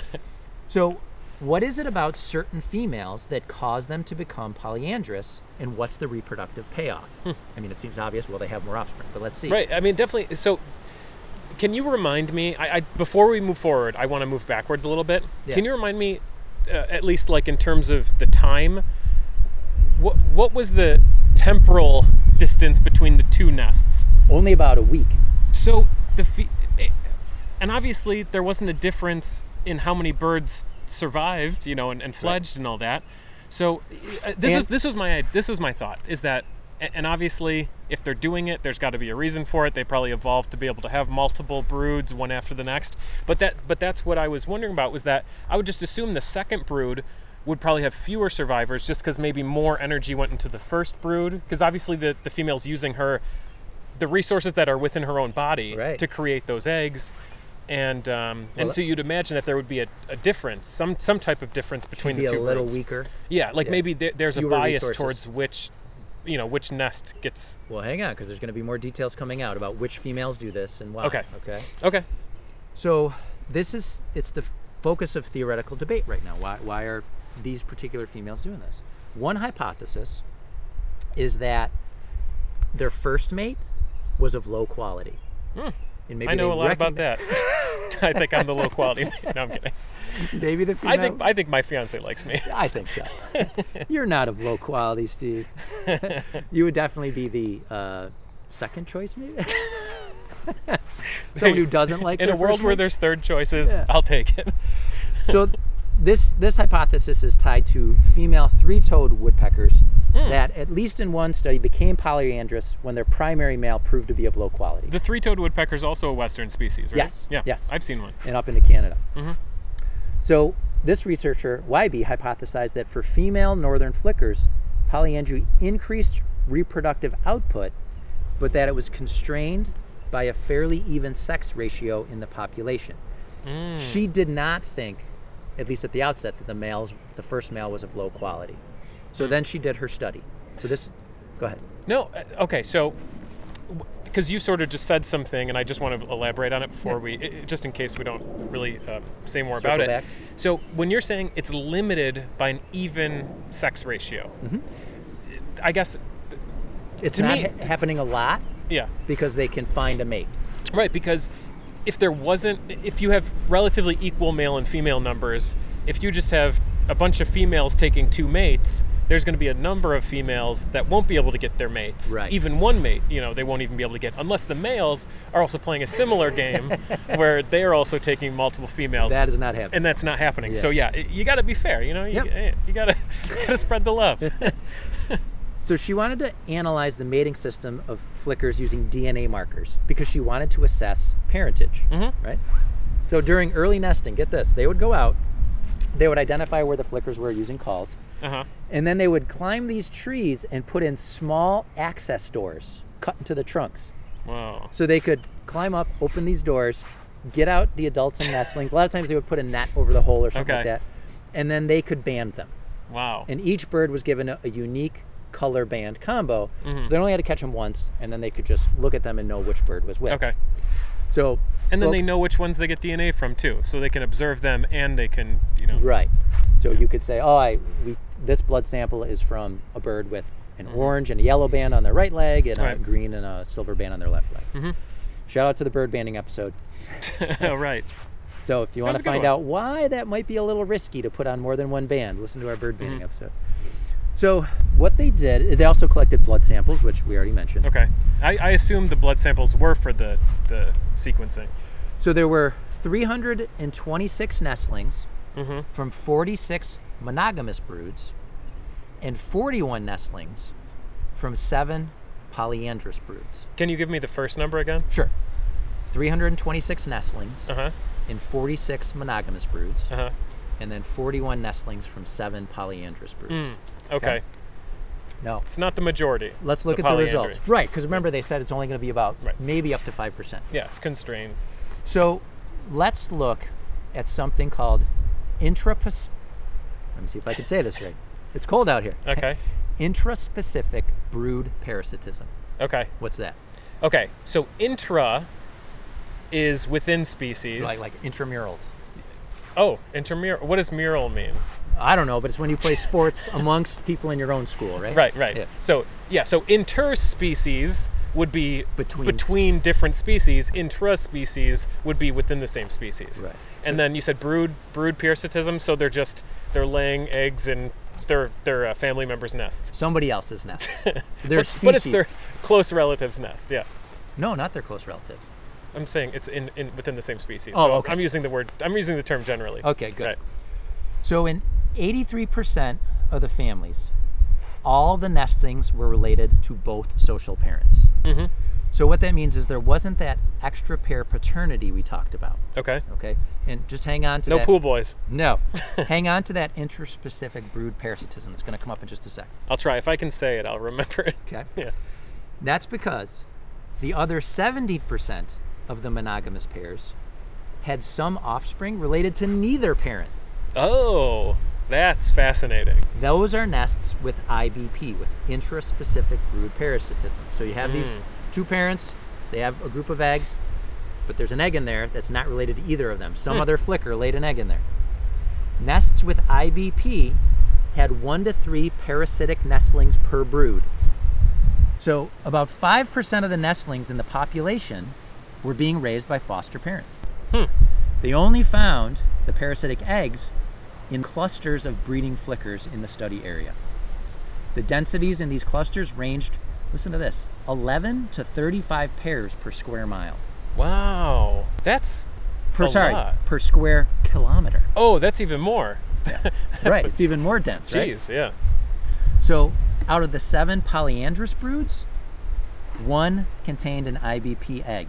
so, what is it about certain females that cause them to become polyandrous, and what's the reproductive payoff? I mean, it seems obvious. Well, they have more offspring, but let's see. right. I mean, definitely. So. Can you remind me? I, I before we move forward, I want to move backwards a little bit. Yeah. Can you remind me, uh, at least like in terms of the time, what what was the temporal distance between the two nests? Only about a week. So the fe- eh, and obviously there wasn't a difference in how many birds survived, you know, and, and fledged and all that. So uh, this And- was this was my this was my thought is that and obviously if they're doing it there's got to be a reason for it they probably evolved to be able to have multiple broods one after the next but that but that's what i was wondering about was that i would just assume the second brood would probably have fewer survivors just because maybe more energy went into the first brood because obviously the, the female's using her the resources that are within her own body Right. to create those eggs and um, and so you'd imagine that there would be a, a difference some some type of difference between Be the a two little broods. weaker. Yeah, like Yeah. maybe there, there's a bias resources. towards which, you know, which nest gets. Well, hang on, because there's going to be more details coming out about which females do this and why. Okay. Okay. Okay. So, this is it's the focus of theoretical debate right now. Why why are these particular females doing this? One hypothesis is that their first mate was of low quality. And maybe Hmm. I know a lot about that. I think I'm the low quality. No, I'm kidding. Maybe the female. I think I think my fiance likes me. I think so. You're not of low quality, Steve. you would definitely be the uh, second choice, maybe. Someone who doesn't like In a world where there's third choices, Yeah. I'll take it. so this this hypothesis is tied to female three-toed woodpeckers Hmm. that at least in one study became polyandrous when their primary male proved to be of low quality The three-toed woodpecker is also a western species, right? Yes, Yeah. yes. I've seen one. and up into Canada. Mhm. So this researcher Wiebe hypothesized that for female northern flickers, polyandry increased reproductive output, but that it was constrained by a fairly even sex ratio in the population. Mm. She did not think, at least at the outset, that the males, the first male, was of low quality. So then she did her study. So this, go ahead. No. uh, Okay. So. Because you sort of just said something, and I just want to elaborate on it before Yeah. we, i- i- just in case we don't really uh, say more Circle about it. So when you're saying it's limited by an even sex ratio, Mm-hmm. I guess, It's not me- ha- happening a lot yeah, because they can find a mate. right. Because if there wasn't, if you have relatively equal male and female numbers, if you just have a bunch of females taking two mates, there's going to be a number of females that won't be able to get their mates. Right. Even one mate, you know, they won't even be able to get unless the males are also playing a similar game where they are also taking multiple females. That is not happening. and that's not happening. Yeah. So yeah, you got to be fair. You know, you, Yep. eh, you got to spread the love. So she wanted to analyze the mating system of flickers using DNA markers because she wanted to assess parentage, Mhm. right? So during early nesting, get this, they would go out, they would identify where the flickers were using calls, Uh huh. and then they would climb these trees and put in small access doors cut into the trunks. Wow. So they could climb up, open these doors, get out the adults and nestlings. A lot of times they would put a net over the hole or something like that, and then they could band them. Wow. And each bird was given a, a unique color band combo. Mhm. So they only had to catch them once, and then they could just look at them and know which bird was which. okay. So And then they know which ones they get DNA from too, so they can observe them and they can, you know. Right. Could say, oh, I we this blood sample is from a bird with an orange and a yellow band on their right leg, and a Mm-hmm. Green and a silver band on their left leg. Mhm. Shout out to the bird banding episode. oh, right. So if you want to find one. out why that might be a little risky to put on more than one band, listen to our bird banding Mhm. episode. So what they did is they also collected blood samples, which we already mentioned. Okay. I, I assume the blood samples were for the the sequencing. So there were 326 nestlings Mm-hmm. from 46 monogamous broods and 41 nestlings from seven polyandrous broods. Can you give me the first number again? Sure. 326 nestlings Uh huh. in 46 monogamous broods, Uh huh. and then 41 nestlings from seven polyandrous broods. Mm. Okay. No. It's not the majority. Let's look the at the results. Right, because remember they said it's only going to be about Right. maybe up to 5%. Yeah, it's constrained. So let's look at something called intrapes. Let me see if I can say this right. It's cold out here. Okay. Intraspecific brood parasitism. Okay. What's that? Okay. So intra is within species. Like like intramurals. oh, intramural. What does mural mean? I don't know, but it's when you play sports amongst people in your own school, right? Right. Right. Yeah. So yeah. So interspecies would be Between- between different species. Intraspecies would be within the same species. Right. And then you said brood brood parasitism. So they're just they're laying eggs in their their uh, family members' nests. Somebody else's nest. Their but, but it's their close relative's nest. Yeah. No, not their close relative. I'm saying it's in, in within the same species. Oh, so okay. I'm using the word. I'm using the term generally. Okay, good. Right. So in 83% of the families, all the nestlings were related to both social parents. Mm-hmm. So what that means is there wasn't that extra pair paternity we talked about. Okay. Okay, and just hang on to that. No that. pool boys. No, hang on to that interspecific brood parasitism. It's going to come up in just a sec. I'll try. If I can say it, I'll remember it. Okay, Yeah. that's because the other 70% of the monogamous pairs had some offspring related to neither parent. Oh, that's fascinating. Those are nests with IBP, with intraspecific brood parasitism. So you have these Mm. two parents, they have a group of eggs, but there's an egg in there that's not related to either of them. Some Hmm. other flicker laid an egg in there. Nests with IBP had one to three parasitic nestlings per brood. So about 5% of the nestlings in the population were being raised by foster parents. Hmm. They only found the parasitic eggs in clusters of breeding flickers in the study area. The densities in these clusters ranged, listen to this, 11 to 35 pairs per square mile. Wow. That's Per A sorry, lot. per square kilometer. oh, that's even more. right, it's even more dense, right? Jeez. Yeah. So, out of the seven polyandrous broods, one contained an IBP egg.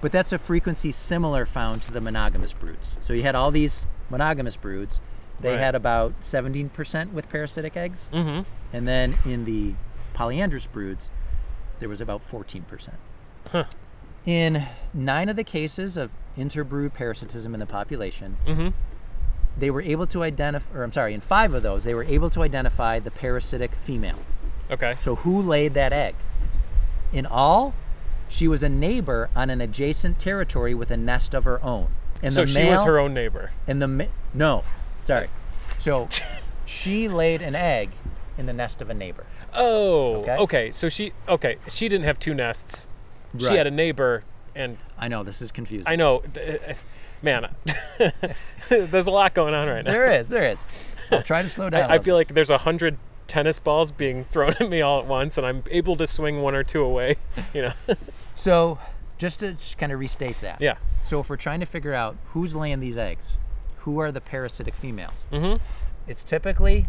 But that's a frequency similar found to the monogamous broods. So, you had all these monogamous broods, they Right. had about 17% with parasitic eggs. Mm-hmm. And then in the polyandrous broods, there was about 14%. Huh. In nine of the cases of interbrood parasitism in the population, Mm-hmm. they were able to identify, or I'm sorry, in five of those, they were able to identify the parasitic female. Okay. So who laid that egg? In all, she was a neighbor on an adjacent territory with a nest of her own. And so the she was her own neighbor. And the ma- no, sorry. So she laid an egg in the nest of a neighbor. Oh. Okay. Okay. So she. Okay. She didn't have two nests. She had a neighbor, and I know this is confusing. I know, uh, man. there's a lot going on right now. There is, there is. I'll try to slow down. I, I feel like there's a hundred tennis balls being thrown at me all at once, and I'm able to swing one or two away. You know. So, just to just kind of restate that. yeah. So, if we're trying to figure out who's laying these eggs, who are the parasitic females? Mm-hmm. It's typically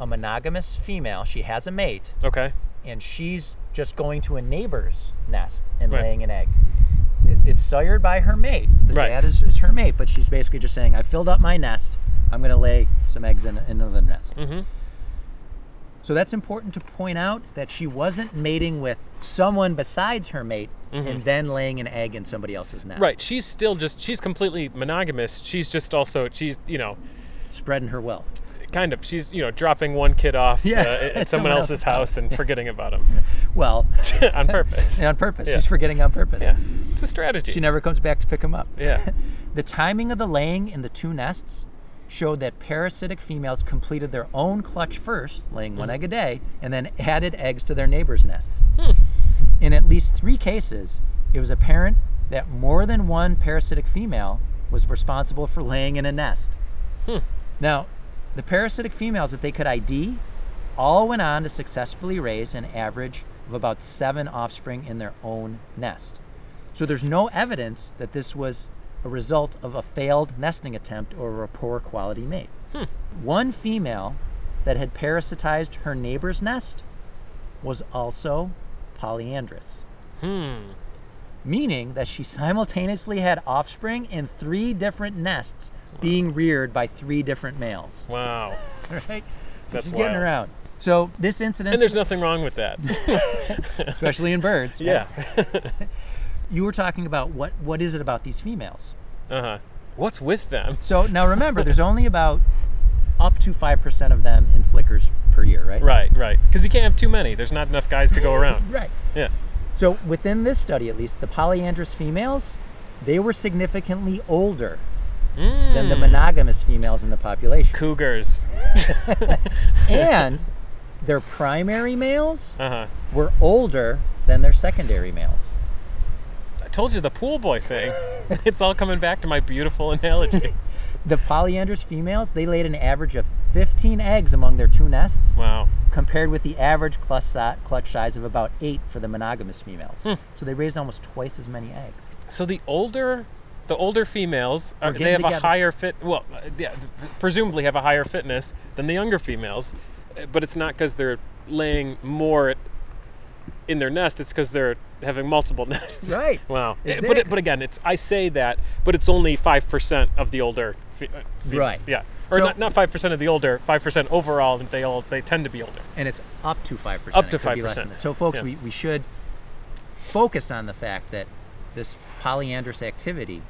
a monogamous female. She has a mate, Okay. and she's just going to a neighbor's nest and Right. laying an egg. It, it's sired by her mate. The Right. dad is, is her mate, but she's basically just saying, I filled up my nest. I'm going to lay some eggs in, in another nest. Mm-hmm. So that's important to point out that she wasn't mating with someone besides her mate and then laying an egg in somebody else's nest. Mm-hmm. Right. She's still just she's completely monogamous. She's just also she's you know Spreading her wealth. Kind of she's you know dropping one kid off Yeah, uh, at, at someone someone else's else's house house. and forgetting about him Well, on purpose. on purpose. Yeah. She's forgetting on purpose. Yeah. It's a strategy. She never comes back to pick him up. yeah. The timing of the laying in the two nests showed that parasitic females completed their own clutch first, laying one mm-hmm. egg a day, and then added eggs to their neighbors' nests. Hmm. In at least three cases, it was apparent that more than one parasitic female was responsible for laying in a nest. Hmm. Now, the parasitic females that they could ID all went on to successfully raise an average of about seven offspring in their own nest. So there's no evidence that this was a result of a failed nesting attempt or a poor quality mate. One female that had parasitized her neighbor's nest was also polyandrous, Hmm. meaning that she simultaneously had offspring in three different nests being reared by three different males. Wow. Right? So That's she's getting wild. around. So this incident, And there's nothing wrong with that. especially in birds, right? yeah. You were talking about what what is it about these females? Uh huh. What's with them? So now remember, there's only about up to five percent of them in flickers per year, right? Right. Right. Because you can't have too many. There's not enough guys to go around. Right. Yeah. So within this study, at least, the polyandrous females, they were significantly older than the Mm. monogamous females in the population, Cougars. and their primary males Uh huh. were older than their secondary males. I told you the pool boy thing. it's all coming back to my beautiful analogy. The polyandrous females, they laid an average of 15 eggs among their two nests, Wow. compared with the average clutch clutch size of about eight for the monogamous females. Hmm. So they raised almost twice as many eggs. So the older, the older females, are, they have a higher fit. Well, uh, yeah, presumably have a higher fitness than the younger females, uh, but it's not because they're laying more at- in their nest. It's because they're having multiple nests. Right. Wow. Uh, But it, but again, it's I say that, but it's only five percent of the older. Fe- females. Right. Yeah. Or So- not not five percent of the older, five percent overall. They all they tend to be older. and it's up to 5%. Up to It could be less than 5%. So, folks, Yeah. we, we should focus on the fact that this polyandrous activity,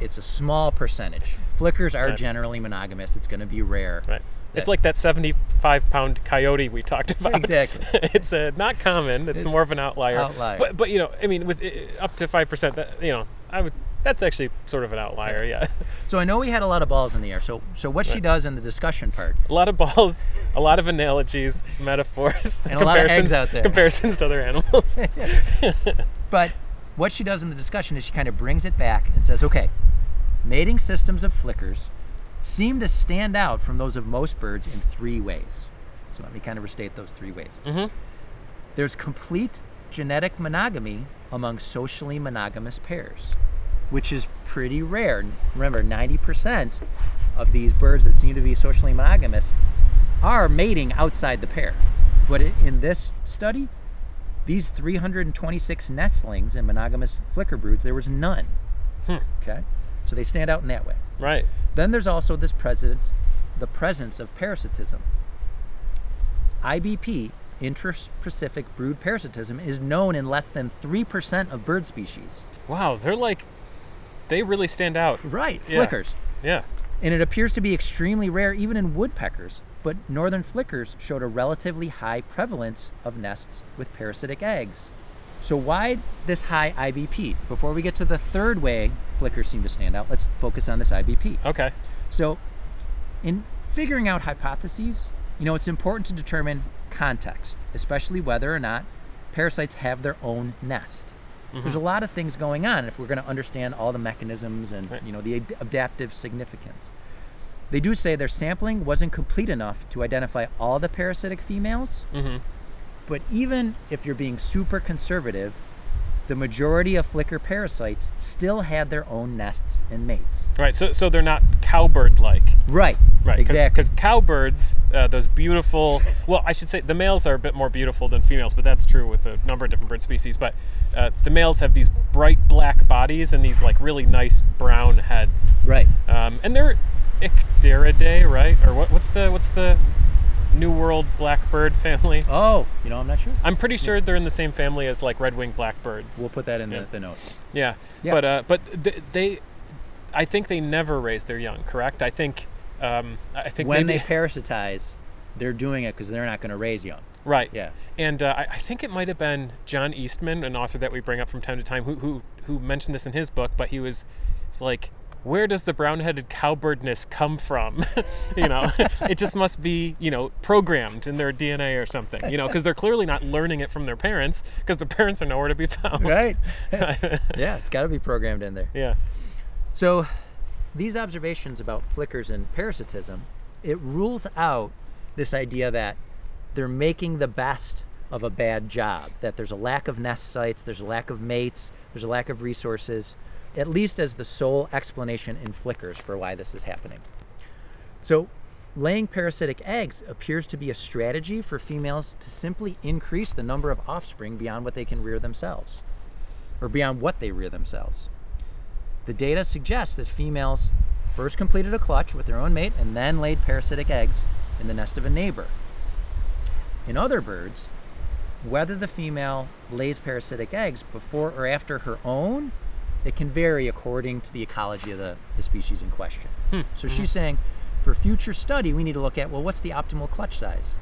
it's a small percentage. Flickers are Right. generally monogamous. It's going to be rare. Right. It's like that 75 pound coyote we talked about. Exactly. it's uh, not common. It's, It's more of an outlier. outlier. But but you know, I mean, with uh, up to five percent, that you know, I would. That's actually sort of an outlier. Yeah. So, I know we had a lot of balls in the air. So, so what she does in the discussion part, a lot of balls, a lot of analogies, metaphors, And a lot of eggs out there. comparisons to other animals. but what she does in the discussion is she kind of brings it back and says, okay, mating systems of flickers seem to stand out from those of most birds in three ways. So, let me kind of restate those three ways. Mhm. There's complete genetic monogamy among socially monogamous pairs, which is pretty rare. Remember, 90% of these birds that seem to be socially monogamous are mating outside the pair. But in this study, these 326 nestlings in monogamous flicker broods, there was none. Hmm. Okay? So they stand out in that way. right. Then there's also this presence, the presence of parasitism. IBP, intraspecific brood parasitism, is known in less than 3% of bird species. Wow. They're like, they really stand out. Right, Yeah. flickers. Yeah. And it appears to be extremely rare even in woodpeckers, but northern flickers showed a relatively high prevalence of nests with parasitic eggs. So why this high IBP? Before we get to the third way flickers seem to stand out, let's focus on this IBP. Okay. So, in figuring out hypotheses, you know, it's important to determine context, especially whether or not parasites have their own nest. Mm-hmm. There's a lot of things going on if we're going to understand all the mechanisms and Right. you know the ad- adaptive significance. They do say their sampling wasn't complete enough to identify all the parasitic females, Mm-hmm. but even if you're being super conservative, the majority of flicker parasites still had their own nests and mates. Right. So so they're not cowbird like. Right. Right. Exactly. Because cowbirds, uh, those beautiful. Well, I should say the males are a bit more beautiful than females, but that's true with a number of different bird species. But uh, the males have these bright black bodies and these like really nice brown heads. right. Um, and they're Icteridae, right? Or what, what's the what's the New World blackbird family? Oh, you know, I'm not sure. I'm pretty sure they're in the same family as like red-winged blackbirds. We'll put that in Yeah. the, the notes. Yeah. Yeah. But uh, but th- they, I think they never raise their young. Correct? I think. Um, I think When maybe, they parasitize, they're doing it because they're not going to raise young. right. Yeah. And uh, I, I think it might have been John Eastman, an author that we bring up from time to time, who who, who mentioned this in his book. But he was, it's like, where does the brown-headed cowbirdness come from? you know, it just must be you know programmed in their DNA or something. You know, because they're clearly not learning it from their parents, because the parents are nowhere to be found. Right. yeah, it's got to be programmed in there. yeah. So, these observations about flickers and parasitism, it rules out this idea that they're making the best of a bad job, that there's a lack of nest sites, there's a lack of mates, there's a lack of resources, at least as the sole explanation in flickers for why this is happening. So, laying parasitic eggs appears to be a strategy for females to simply increase the number of offspring beyond what they can rear themselves, or beyond what they rear themselves. The data suggests that females first completed a clutch with their own mate and then laid parasitic eggs in the nest of a neighbor. In other birds, whether the female lays parasitic eggs before or after her own, it can vary according to the ecology of the, the species in question. Hmm. So mm-hmm. she's saying for future study, we need to look at well, what's the optimal clutch size?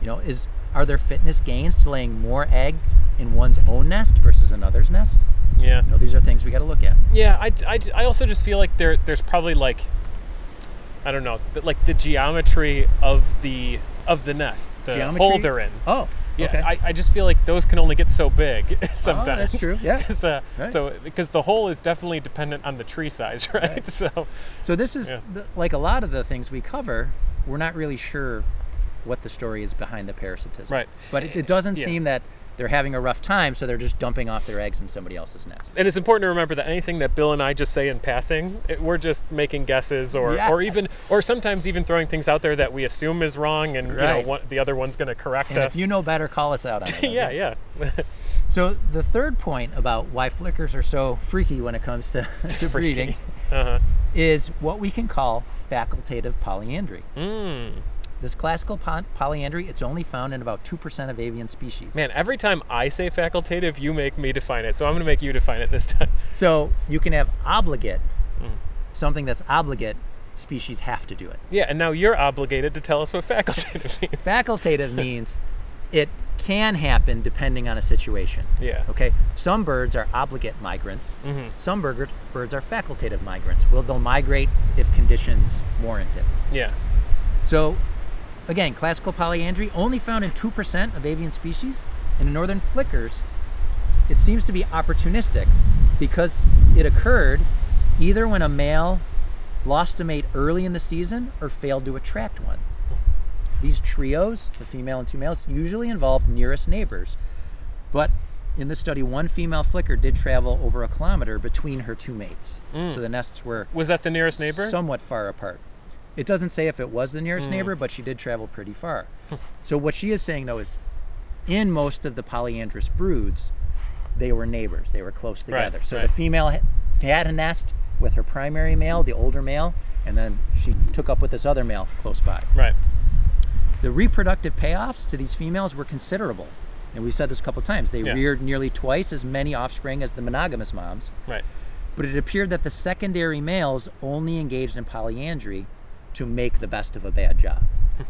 You know, is are there fitness gains to laying more eggs in one's own nest versus another's nest? Yeah. You know, these are things we got to look at. Yeah, I, I, I also just feel like there there's probably like I don't know, like the geometry of the of the nest, the Geometry? hole they're in. Oh, Yeah, okay. I, I just feel like those can only get so big sometimes. Oh, That's true, yeah. uh, Right. So because the hole is definitely dependent on the tree size, right? Right. So So this is Yeah. the, like a lot of the things we cover. We're not really sure what the story is behind the parasitism. Right. But it, it doesn't Yeah. seem that they're having a rough time, so they're just dumping off their eggs in somebody else's nest. and it's important to remember that anything that Bill and I just say in passing, it, we're just making guesses, or or even or sometimes even throwing things out there that we assume is wrong, and you know one, the other one's going to correct And us. if you know better, call us out on it. yeah, yeah. So the third point about why flickers are so freaky when it comes to, to breeding uh-huh. is what we can call facultative polyandry. Mm. This classical po- polyandry, it's only found in about 2% of avian species. Man, every time I say facultative, you make me define it. So I'm going to make you define it this time. So you can have obligate, Mm. something that's obligate, species have to do it. Yeah, and now you're obligated to tell us what facultative means. Facultative means it can happen depending on a situation. yeah. Okay, some birds are obligate migrants. hmm Some bird, birds are facultative migrants. Well, they'll migrate if conditions warrant it. Yeah. So, again, classical polyandry only found in 2% of avian species. And in northern flickers, it seems to be opportunistic because it occurred either when a male lost a mate early in the season or failed to attract one. These trios, the female and two males, usually involved nearest neighbors. But in the study, one female flicker did travel over a kilometer between her two mates. Mm. So the nests were Was that the nearest neighbor? somewhat far apart. It doesn't say if it was the nearest Mm. neighbor, but she did travel pretty far. so what she is saying though is, in most of the polyandrous broods, they were neighbors. They were close Right, together. so right. the female had a nest with her primary male, the older male, and then she took up with this other male close by. right. The reproductive payoffs to these females were considerable. And we've said this a couple times. They Yeah. reared nearly twice as many offspring as the monogamous moms Right. but it appeared that the secondary males only engaged in polyandry to make the best of a bad job.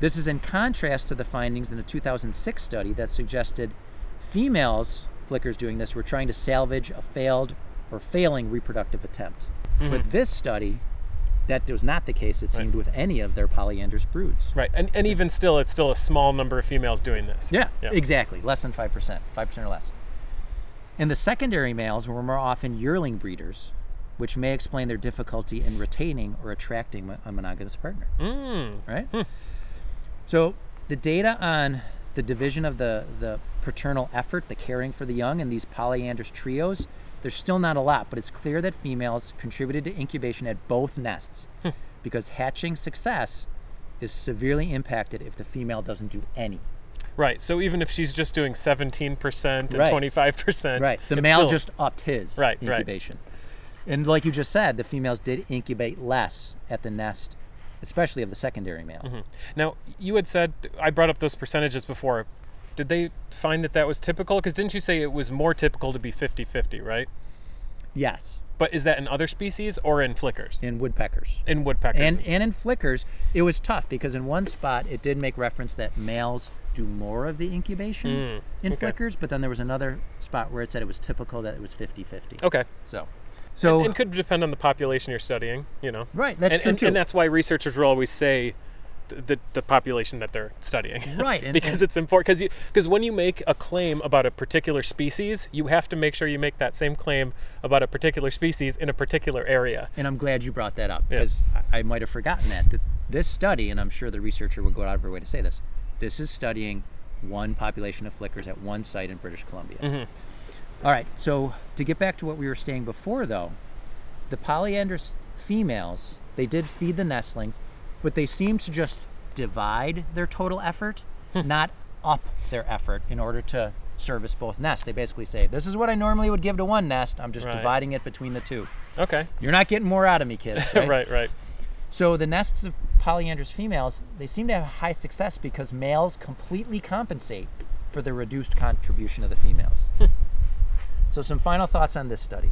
this is in contrast to the findings in a 2006 study that suggested females, flickers doing this, were trying to salvage a failed or failing reproductive attempt. Mm-hmm. For this study, that was not the case, it seemed, with any of their polyandrous broods. Right. And, and even still, it's still a small number of females doing this. Yeah, Yeah. exactly. Less than 5%, 5% or less. And the secondary males were more often yearling breeders which may explain their difficulty in retaining or attracting a monogamous partner. Mm. Right? So the data on the division of the, the paternal effort, the caring for the young in these polyandrous trios, there's still not a lot, but it's clear that females contributed to incubation at both nests because hatching success is severely impacted if the female doesn't do any. Right. So even if she's just doing 17% and Right. 25%. Right. The male still- just upped his Right, right. And like you just said, the females did incubate less at the nest, especially of the secondary male. Mm-hmm. Now, you had said, I brought up those percentages before. Did they find that that was typical? Because didn't you say it was more typical to be 50 50, right? Yes, But is that in other species or in flickers? in woodpeckers. In woodpeckers. And and in flickers, it was tough because in one spot it did make reference that males do more of the incubation Mm, in okay. flickers, but then there was another spot where it said it was typical that it was 50-50. okay. So so and could depend on the population you're studying, you know. right, that's and, true and, too. and that's why researchers will always say the, the population that they're studying. Right, and- because and- it's important. Because you because when you make a claim about a particular species, you have to make sure you make that same claim about a particular species in a particular area. And I'm glad you brought that up Yeah. because I, I might have forgotten that. that. This study, and I'm sure the researcher will go out of her way to say this, this is studying one population of flickers at one site in British Columbia. Mm-hmm. All right, so to get back to what we were saying before, though, the polyandrous females, they did feed the nestlings, but they seem to just divide their total effort, Hmm. not up their effort in order to service both nests. They basically say, This is what I normally would give to one nest, I'm just Right. dividing it between the two. Okay. You're not getting more out of me, kids. Right, Right? right. So the nests of polyandrous females, they seem to have high success because males completely compensate for the reduced contribution of the females. so some final thoughts on this study.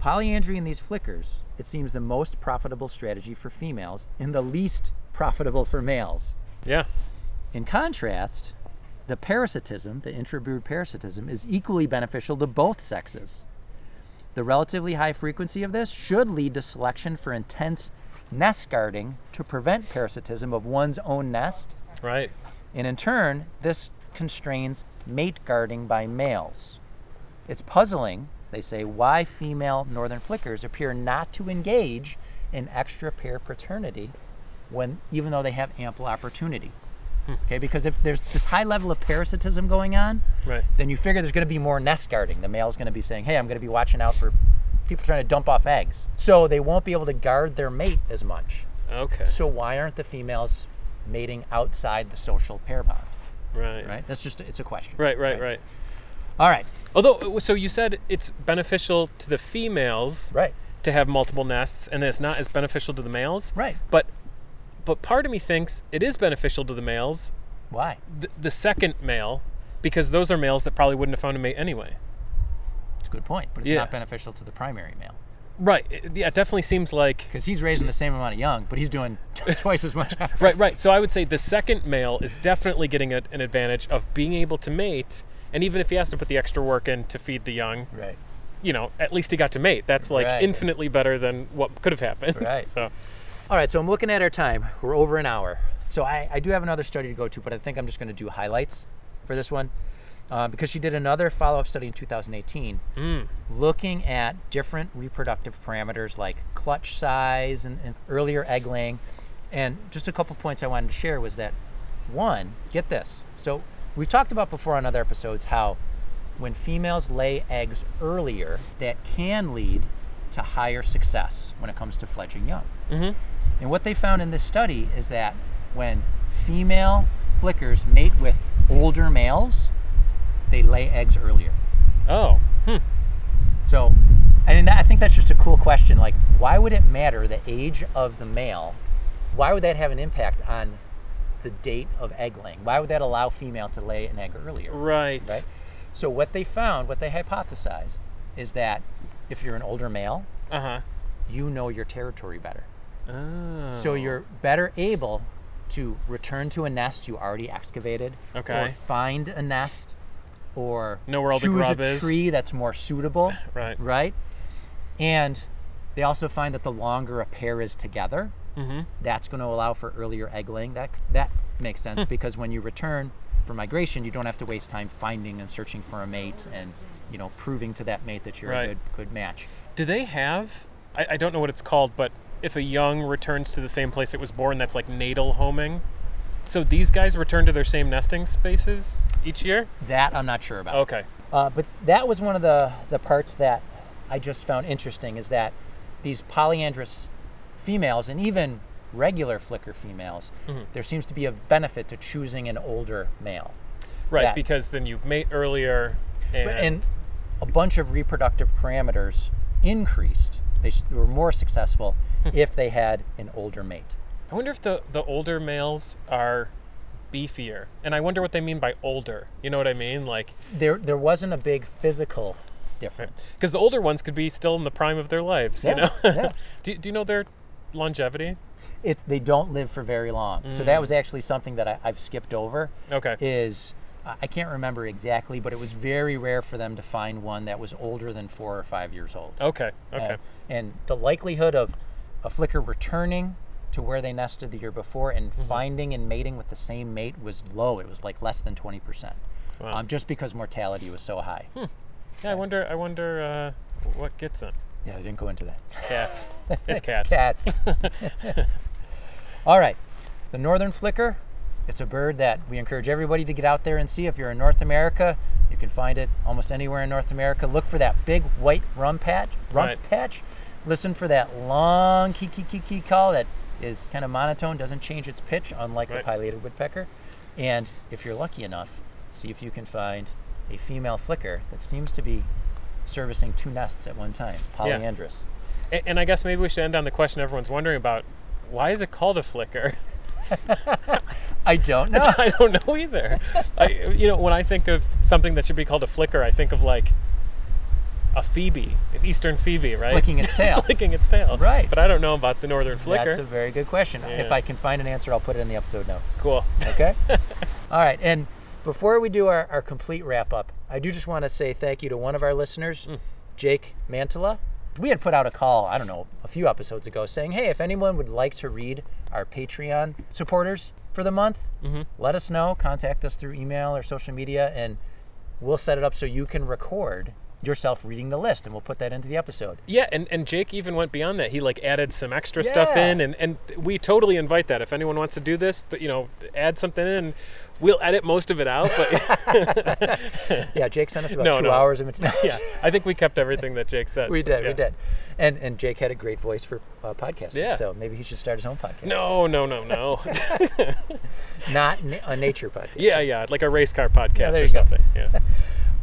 Polyandry in these flickers, it seems the most profitable strategy for females and the least profitable for males. Yeah. In contrast, the parasitism, the intrabrood parasitism, is equally beneficial to both sexes. The relatively high frequency of this should lead to selection for intense nest guarding to prevent parasitism of one's own nest, Right. and in turn, this constrains mate guarding by males. It's puzzling, they say, why female northern flickers appear not to engage in extra pair paternity when even though they have ample opportunity. Hmm. Okay, because if there's this high level of parasitism going on, Right. then you figure there's going to be more nest guarding. The male's going to be saying, "Hey, I'm going to be watching out for people trying to dump off eggs." So they won't be able to guard their mate as much. Okay. So why aren't the females mating outside the social pair bond? Right. Right? That's just it's a question. Right, right, right. All right. Although, uh, so you said it's beneficial to the females Right. to have multiple nests, and it's not as beneficial to the males. Right. But, but part of me thinks it is beneficial to the males, Why? the, the second male, because those are males that probably wouldn't have found a mate anyway. It's a good point, but it's Yeah. not beneficial to the primary male Right. It, yeah, it definitely seems like. because he's raising the same amount of young, but he's doing t- twice as much. Right, right. So I would say the second male is definitely getting a, an advantage of being able to mate, and even if he has to put the extra work in to feed the young, Right. you know, at least he got to mate. That's like Right. infinitely better than what could have happened. Right. So, All right, so I'm looking at our time. We're over an hour. So I, I do have another study to go to, but I think I'm just going to do highlights for this one uh, because she did another follow up study in 2018 mm, looking at different reproductive parameters like clutch size and, and earlier egg laying. And just a couple points I wanted to share was that one, get this. So we've talked about before on other episodes how when females lay eggs earlier, that can lead to higher success when it comes to fledging young. mhm. And what they found in this study is that when female flickers mate with older males, they lay eggs earlier. oh, hmm. So, I mean, that, I think that's just a cool question. Like, why would it matter the age of the male? Why would that have an impact on the date of egg laying? Why would that allow female to lay an egg earlier? right, Right. So, what they found, what they hypothesized, is that if you're an older male, Uh huh. you know your territory better. Oh. So you're better able to return to a nest you already excavated, okay. or find a nest, or Know where all the choose grub a is. tree that's more suitable, right. right? And they also find that the longer a pair is together, Mm-hmm. that's going to allow for earlier egg laying. That that makes sense because when you return for migration, you don't have to waste time finding and searching for a mate and you know proving to that mate that you're Right. a good good match. Do they have? I, I don't know what it's called, but if a young returns to the same place it was born, that's like natal homing. So these guys return to their same nesting spaces each year. That I'm not sure about. Okay. Uh, but that was one of the, the parts that I just found interesting is that these polyandrous females and even regular flicker females, Mm-hmm. there seems to be a benefit to choosing an older male. Right, Yeah. because then you mate earlier, and, But- and a bunch of reproductive parameters increased. They were more successful Hmm. if they had an older mate. I wonder if the the older males are beefier, and I wonder what they mean by older. You know what I mean? Like, There, there wasn't a big physical difference. because the older ones could be still in the prime of their lives. You know? yeah. do, do you know their longevity? It, they don't live for very long. So Mm. that was actually something that I, I've skipped over. Okay. is I can't remember exactly, but it was very rare for them to find one that was older than four or five years old. Okay. Okay. Uh, and the likelihood of a flicker returning to where they nested the year before and Mm-hmm. finding and mating with the same mate was low. It was like less than 20%. Wow. Um, just because mortality was so high. yeah. I wonder. I wonder uh, what gets them. Yeah, I didn't go into that. Cats. It's cats. Cats. All right. The northern flicker, it's a bird that we encourage everybody to get out there and see. If you're in North America, you can find it almost anywhere in North America. Look for that big white rum patch, rump Right. patch. Listen for that long kee kee kee kee call that is kind of monotone, doesn't change its pitch, unlike Right. the pileated woodpecker. And if you're lucky enough, see if you can find a female flicker that seems to be servicing two nests at one time, polyandrous. A- And I guess maybe we should end on the question everyone's wondering about: Why is it called a flicker? I don't know. I don't know either. I, you know, when I think of something that should be called a flicker, I think of like a phoebe, an eastern phoebe, right? Flicking its tail. Flicking its tail. Right. But I don't know about the northern flicker. That's a very good question. If I can find an answer, I'll put it in the episode notes. cool. Okay? All right. And before we do our, our complete wrap up, I do just want to say thank you to one of our listeners, Mm. Jake Mantala. We had put out a call, I don't know, a few episodes ago saying, hey, if anyone would like to read our Patreon supporters for the month, Mhm. let us know. Contact us through email or social media, and we'll set it up so you can record yourself reading the list, and we'll put that into the episode. Yeah, and, and Jake even went beyond that. He like added some extra stuff in, and, and we totally invite that. If anyone wants to do this, th- you know, add something in. We'll edit most of it out, but Yeah, Jake sent us about No, two no. hours of material. yeah, I think we kept everything that Jake said. We so, did, yeah. we did. And and Jake had a great voice for uh, podcasting. Yeah. So maybe he should start his own podcast. No, no, no, no. Not na- a nature podcast. yeah, yeah, like a race car podcast there or something. Yeah.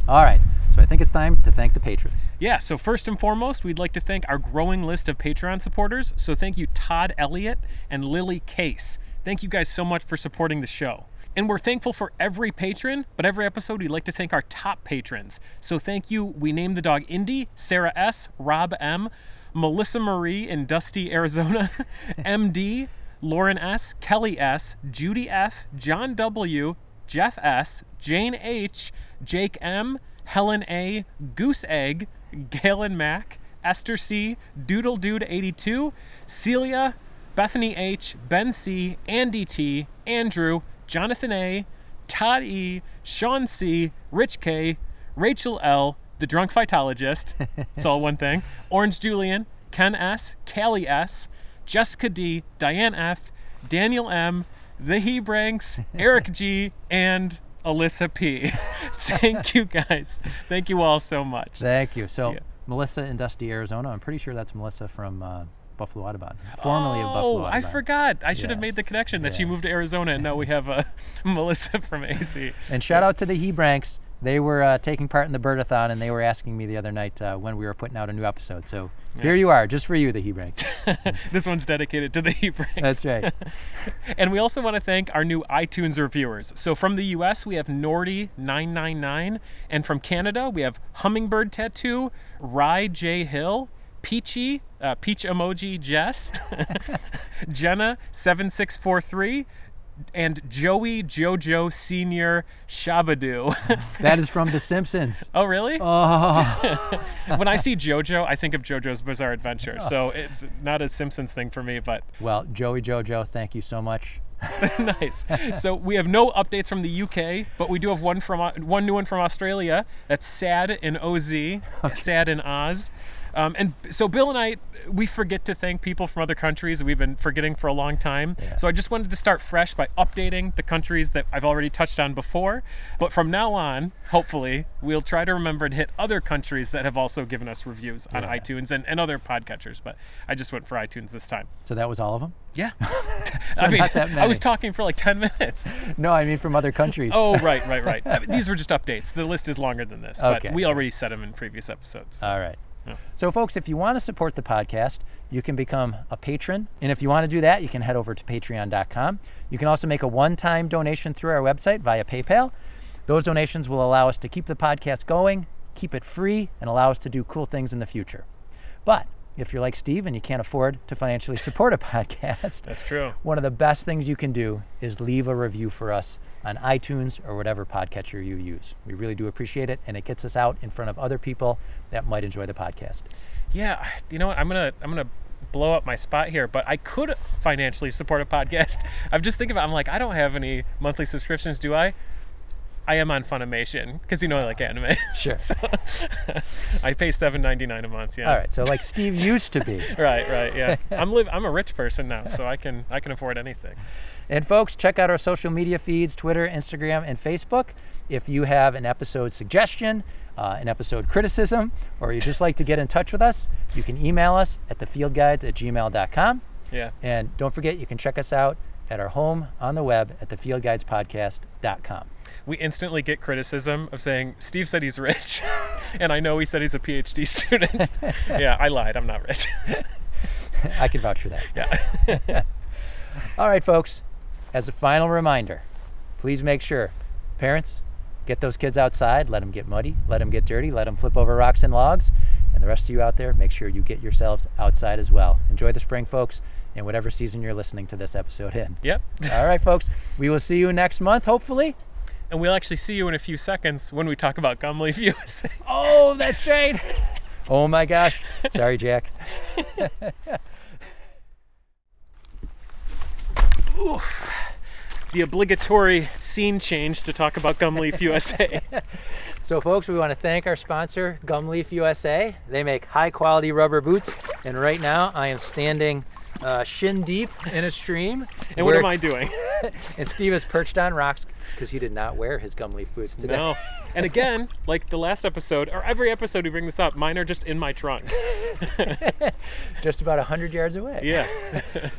All right. So I think it's time to thank the patrons. Yeah, so first and foremost, we'd like to thank our growing list of Patreon supporters. So thank you, Todd Elliott and Lily Case. Thank you guys so much for supporting the show. And we're thankful for every patron, but every episode we'd like to thank our top patrons. So thank you. We named the dog Indy, Sarah S., Rob M., Melissa Marie in Dusty, Arizona, MD, Lauren S., Kelly S., Judy F., John W., Jeff S., Jane H., Jake M., Helen A., Goose Egg, Galen Mack, Esther C., Doodle Dude 82, Celia, Bethany H., Ben C., Andy T., Andrew, Jonathan A., Todd E., Sean C., Rich K., Rachel L., the drunk phytologist. it's all one thing. Orange Julian, Ken S., Callie S., Jessica D., Diane F., Daniel M., the Hebranks, Eric G., and Alyssa P. Thank you guys. Thank you all so much. Thank you. So Yeah. Melissa in Dusty, Arizona. I'm pretty sure that's Melissa from uh, Buffalo Audubon, formerly of Buffalo Oh, I forgot. I should have made the connection that she moved to Arizona, and now we have uh, Melissa from AC. And shout out to the Hebranks. They were uh, taking part in the Birdathon, and they were asking me the other night uh, when we were putting out a new episode. So here you are, just for you, the Hebranks. this one's dedicated to the Hebranks. That's right. And we also want to thank our new iTunes reviewers. So from the US, we have Nordy999. And from Canada, we have Hummingbird Tattoo, Rye J. Hill, Peachy, uh, Peach Emoji Jess, Jenna7643, and Joey Jojo Senior Shabadoo. that is from The Simpsons. oh, really? Oh, when I see JoJo, I think of JoJo's Bizarre Adventure. So it's not a Simpsons thing for me, but well, Joey Jojo, thank you so much. nice. So we have no updates from the UK, but we do have one from one new one from Australia. That's Sad in Oz, Sad in Oz. Um, and so Bill and I, we forget to thank people from other countries. We've been forgetting for a long time. Yeah. So I just wanted to start fresh by updating the countries that I've already touched on before. But from now on, hopefully, we'll try to remember to hit other countries that have also given us reviews on Yeah. iTunes and, and other podcatchers. But I just went for iTunes this time. So that was all of them? Yeah. So I mean, not that I was talking for like 10 minutes. No, I mean from other countries. Oh, right, right, right. I mean, these were just updates. The list is longer than this, but Okay. we already said them in previous episodes. All right. Yeah. So, folks, if you want to support the podcast, you can become a patron. And if you want to do that, you can head over to patreon.com. You can also make a one time donation through our website via PayPal. Those donations will allow us to keep the podcast going, keep it free, and allow us to do cool things in the future. But if you're like Steve and you can't afford to financially support a podcast, That's true. one of the best things you can do is leave a review for us on iTunes or whatever podcatcher you use. We really do appreciate it, and it gets us out in front of other people that might enjoy the podcast. Yeah, you know what? I'm gonna I'm gonna blow up my spot here, but I could financially support a podcast. I'm just thinking about. I'm like, I don't have any monthly subscriptions, do I? I am on Funimation because you know I like anime. Sure. so, I pay seven ninety nine a month. Yeah. All right, so like Steve used to be. Right, right, yeah. I'm live. I'm a rich person now, so I can I can afford anything. And folks, check out our social media feeds Twitter, Instagram, and Facebook. If you have an episode suggestion, uh, an episode criticism, or you just like to get in touch with us, you can email us at thefieldguides at gmail.com. Yeah. And don't forget, you can check us out at our home on the web at thefieldguidespodcast.com. we instantly get criticism of saying Steve said he's rich, and I know he said he's a PhD student. yeah, I lied. I'm not rich. I can vouch for that. yeah. All right, folks, as a final reminder, please make sure, parents, get those kids outside, let them get muddy, let them get dirty, let them flip over rocks and logs. And the rest of you out there, make sure you get yourselves outside as well. Enjoy the spring, folks, in whatever season you're listening to this episode in. Yep. All right, folks, we will see you next month, hopefully. And we'll actually see you in a few seconds when we talk about Gumleaf USA. Oh, that's right. oh my gosh. Sorry, Jack. The obligatory scene change to talk about Gumleaf USA. So, folks, we want to thank our sponsor, Gumleaf USA. They make high quality rubber boots. And right now, I am standing uh, shin deep in a stream. And what am I doing? And Steve is perched on rocks because he did not wear his Gumleaf boots today. No. And again, like the last episode, or every episode we bring this up, mine are just in my trunk. Just about 100 yards away. Yeah.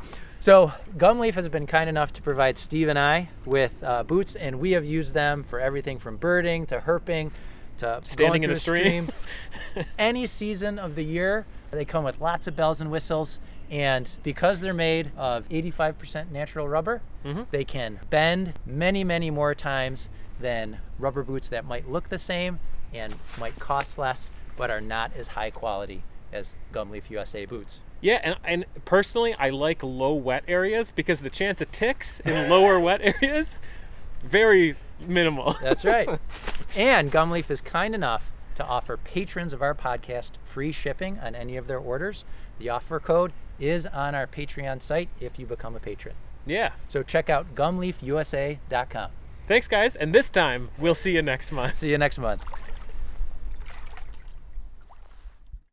So, Gumleaf has been kind enough to provide Steve and I with uh, boots, and we have used them for everything from birding to herping to Standing in a through stream. Any season of the year, they come with lots of bells and whistles. And because they're made of 85% natural rubber, Mhm. they can bend many, many more times than rubber boots that might look the same and might cost less, but are not as high quality as Gumleaf USA boots. Yeah, and, and personally, I like low wet areas because the chance of ticks in lower wet areas, very minimal. That's right. and Gumleaf is kind enough to offer patrons of our podcast free shipping on any of their orders. The offer code is on our Patreon site if you become a patron. Yeah. So check out gumleafusa.com. Thanks, guys. And this time, we'll see you next month. See you next month.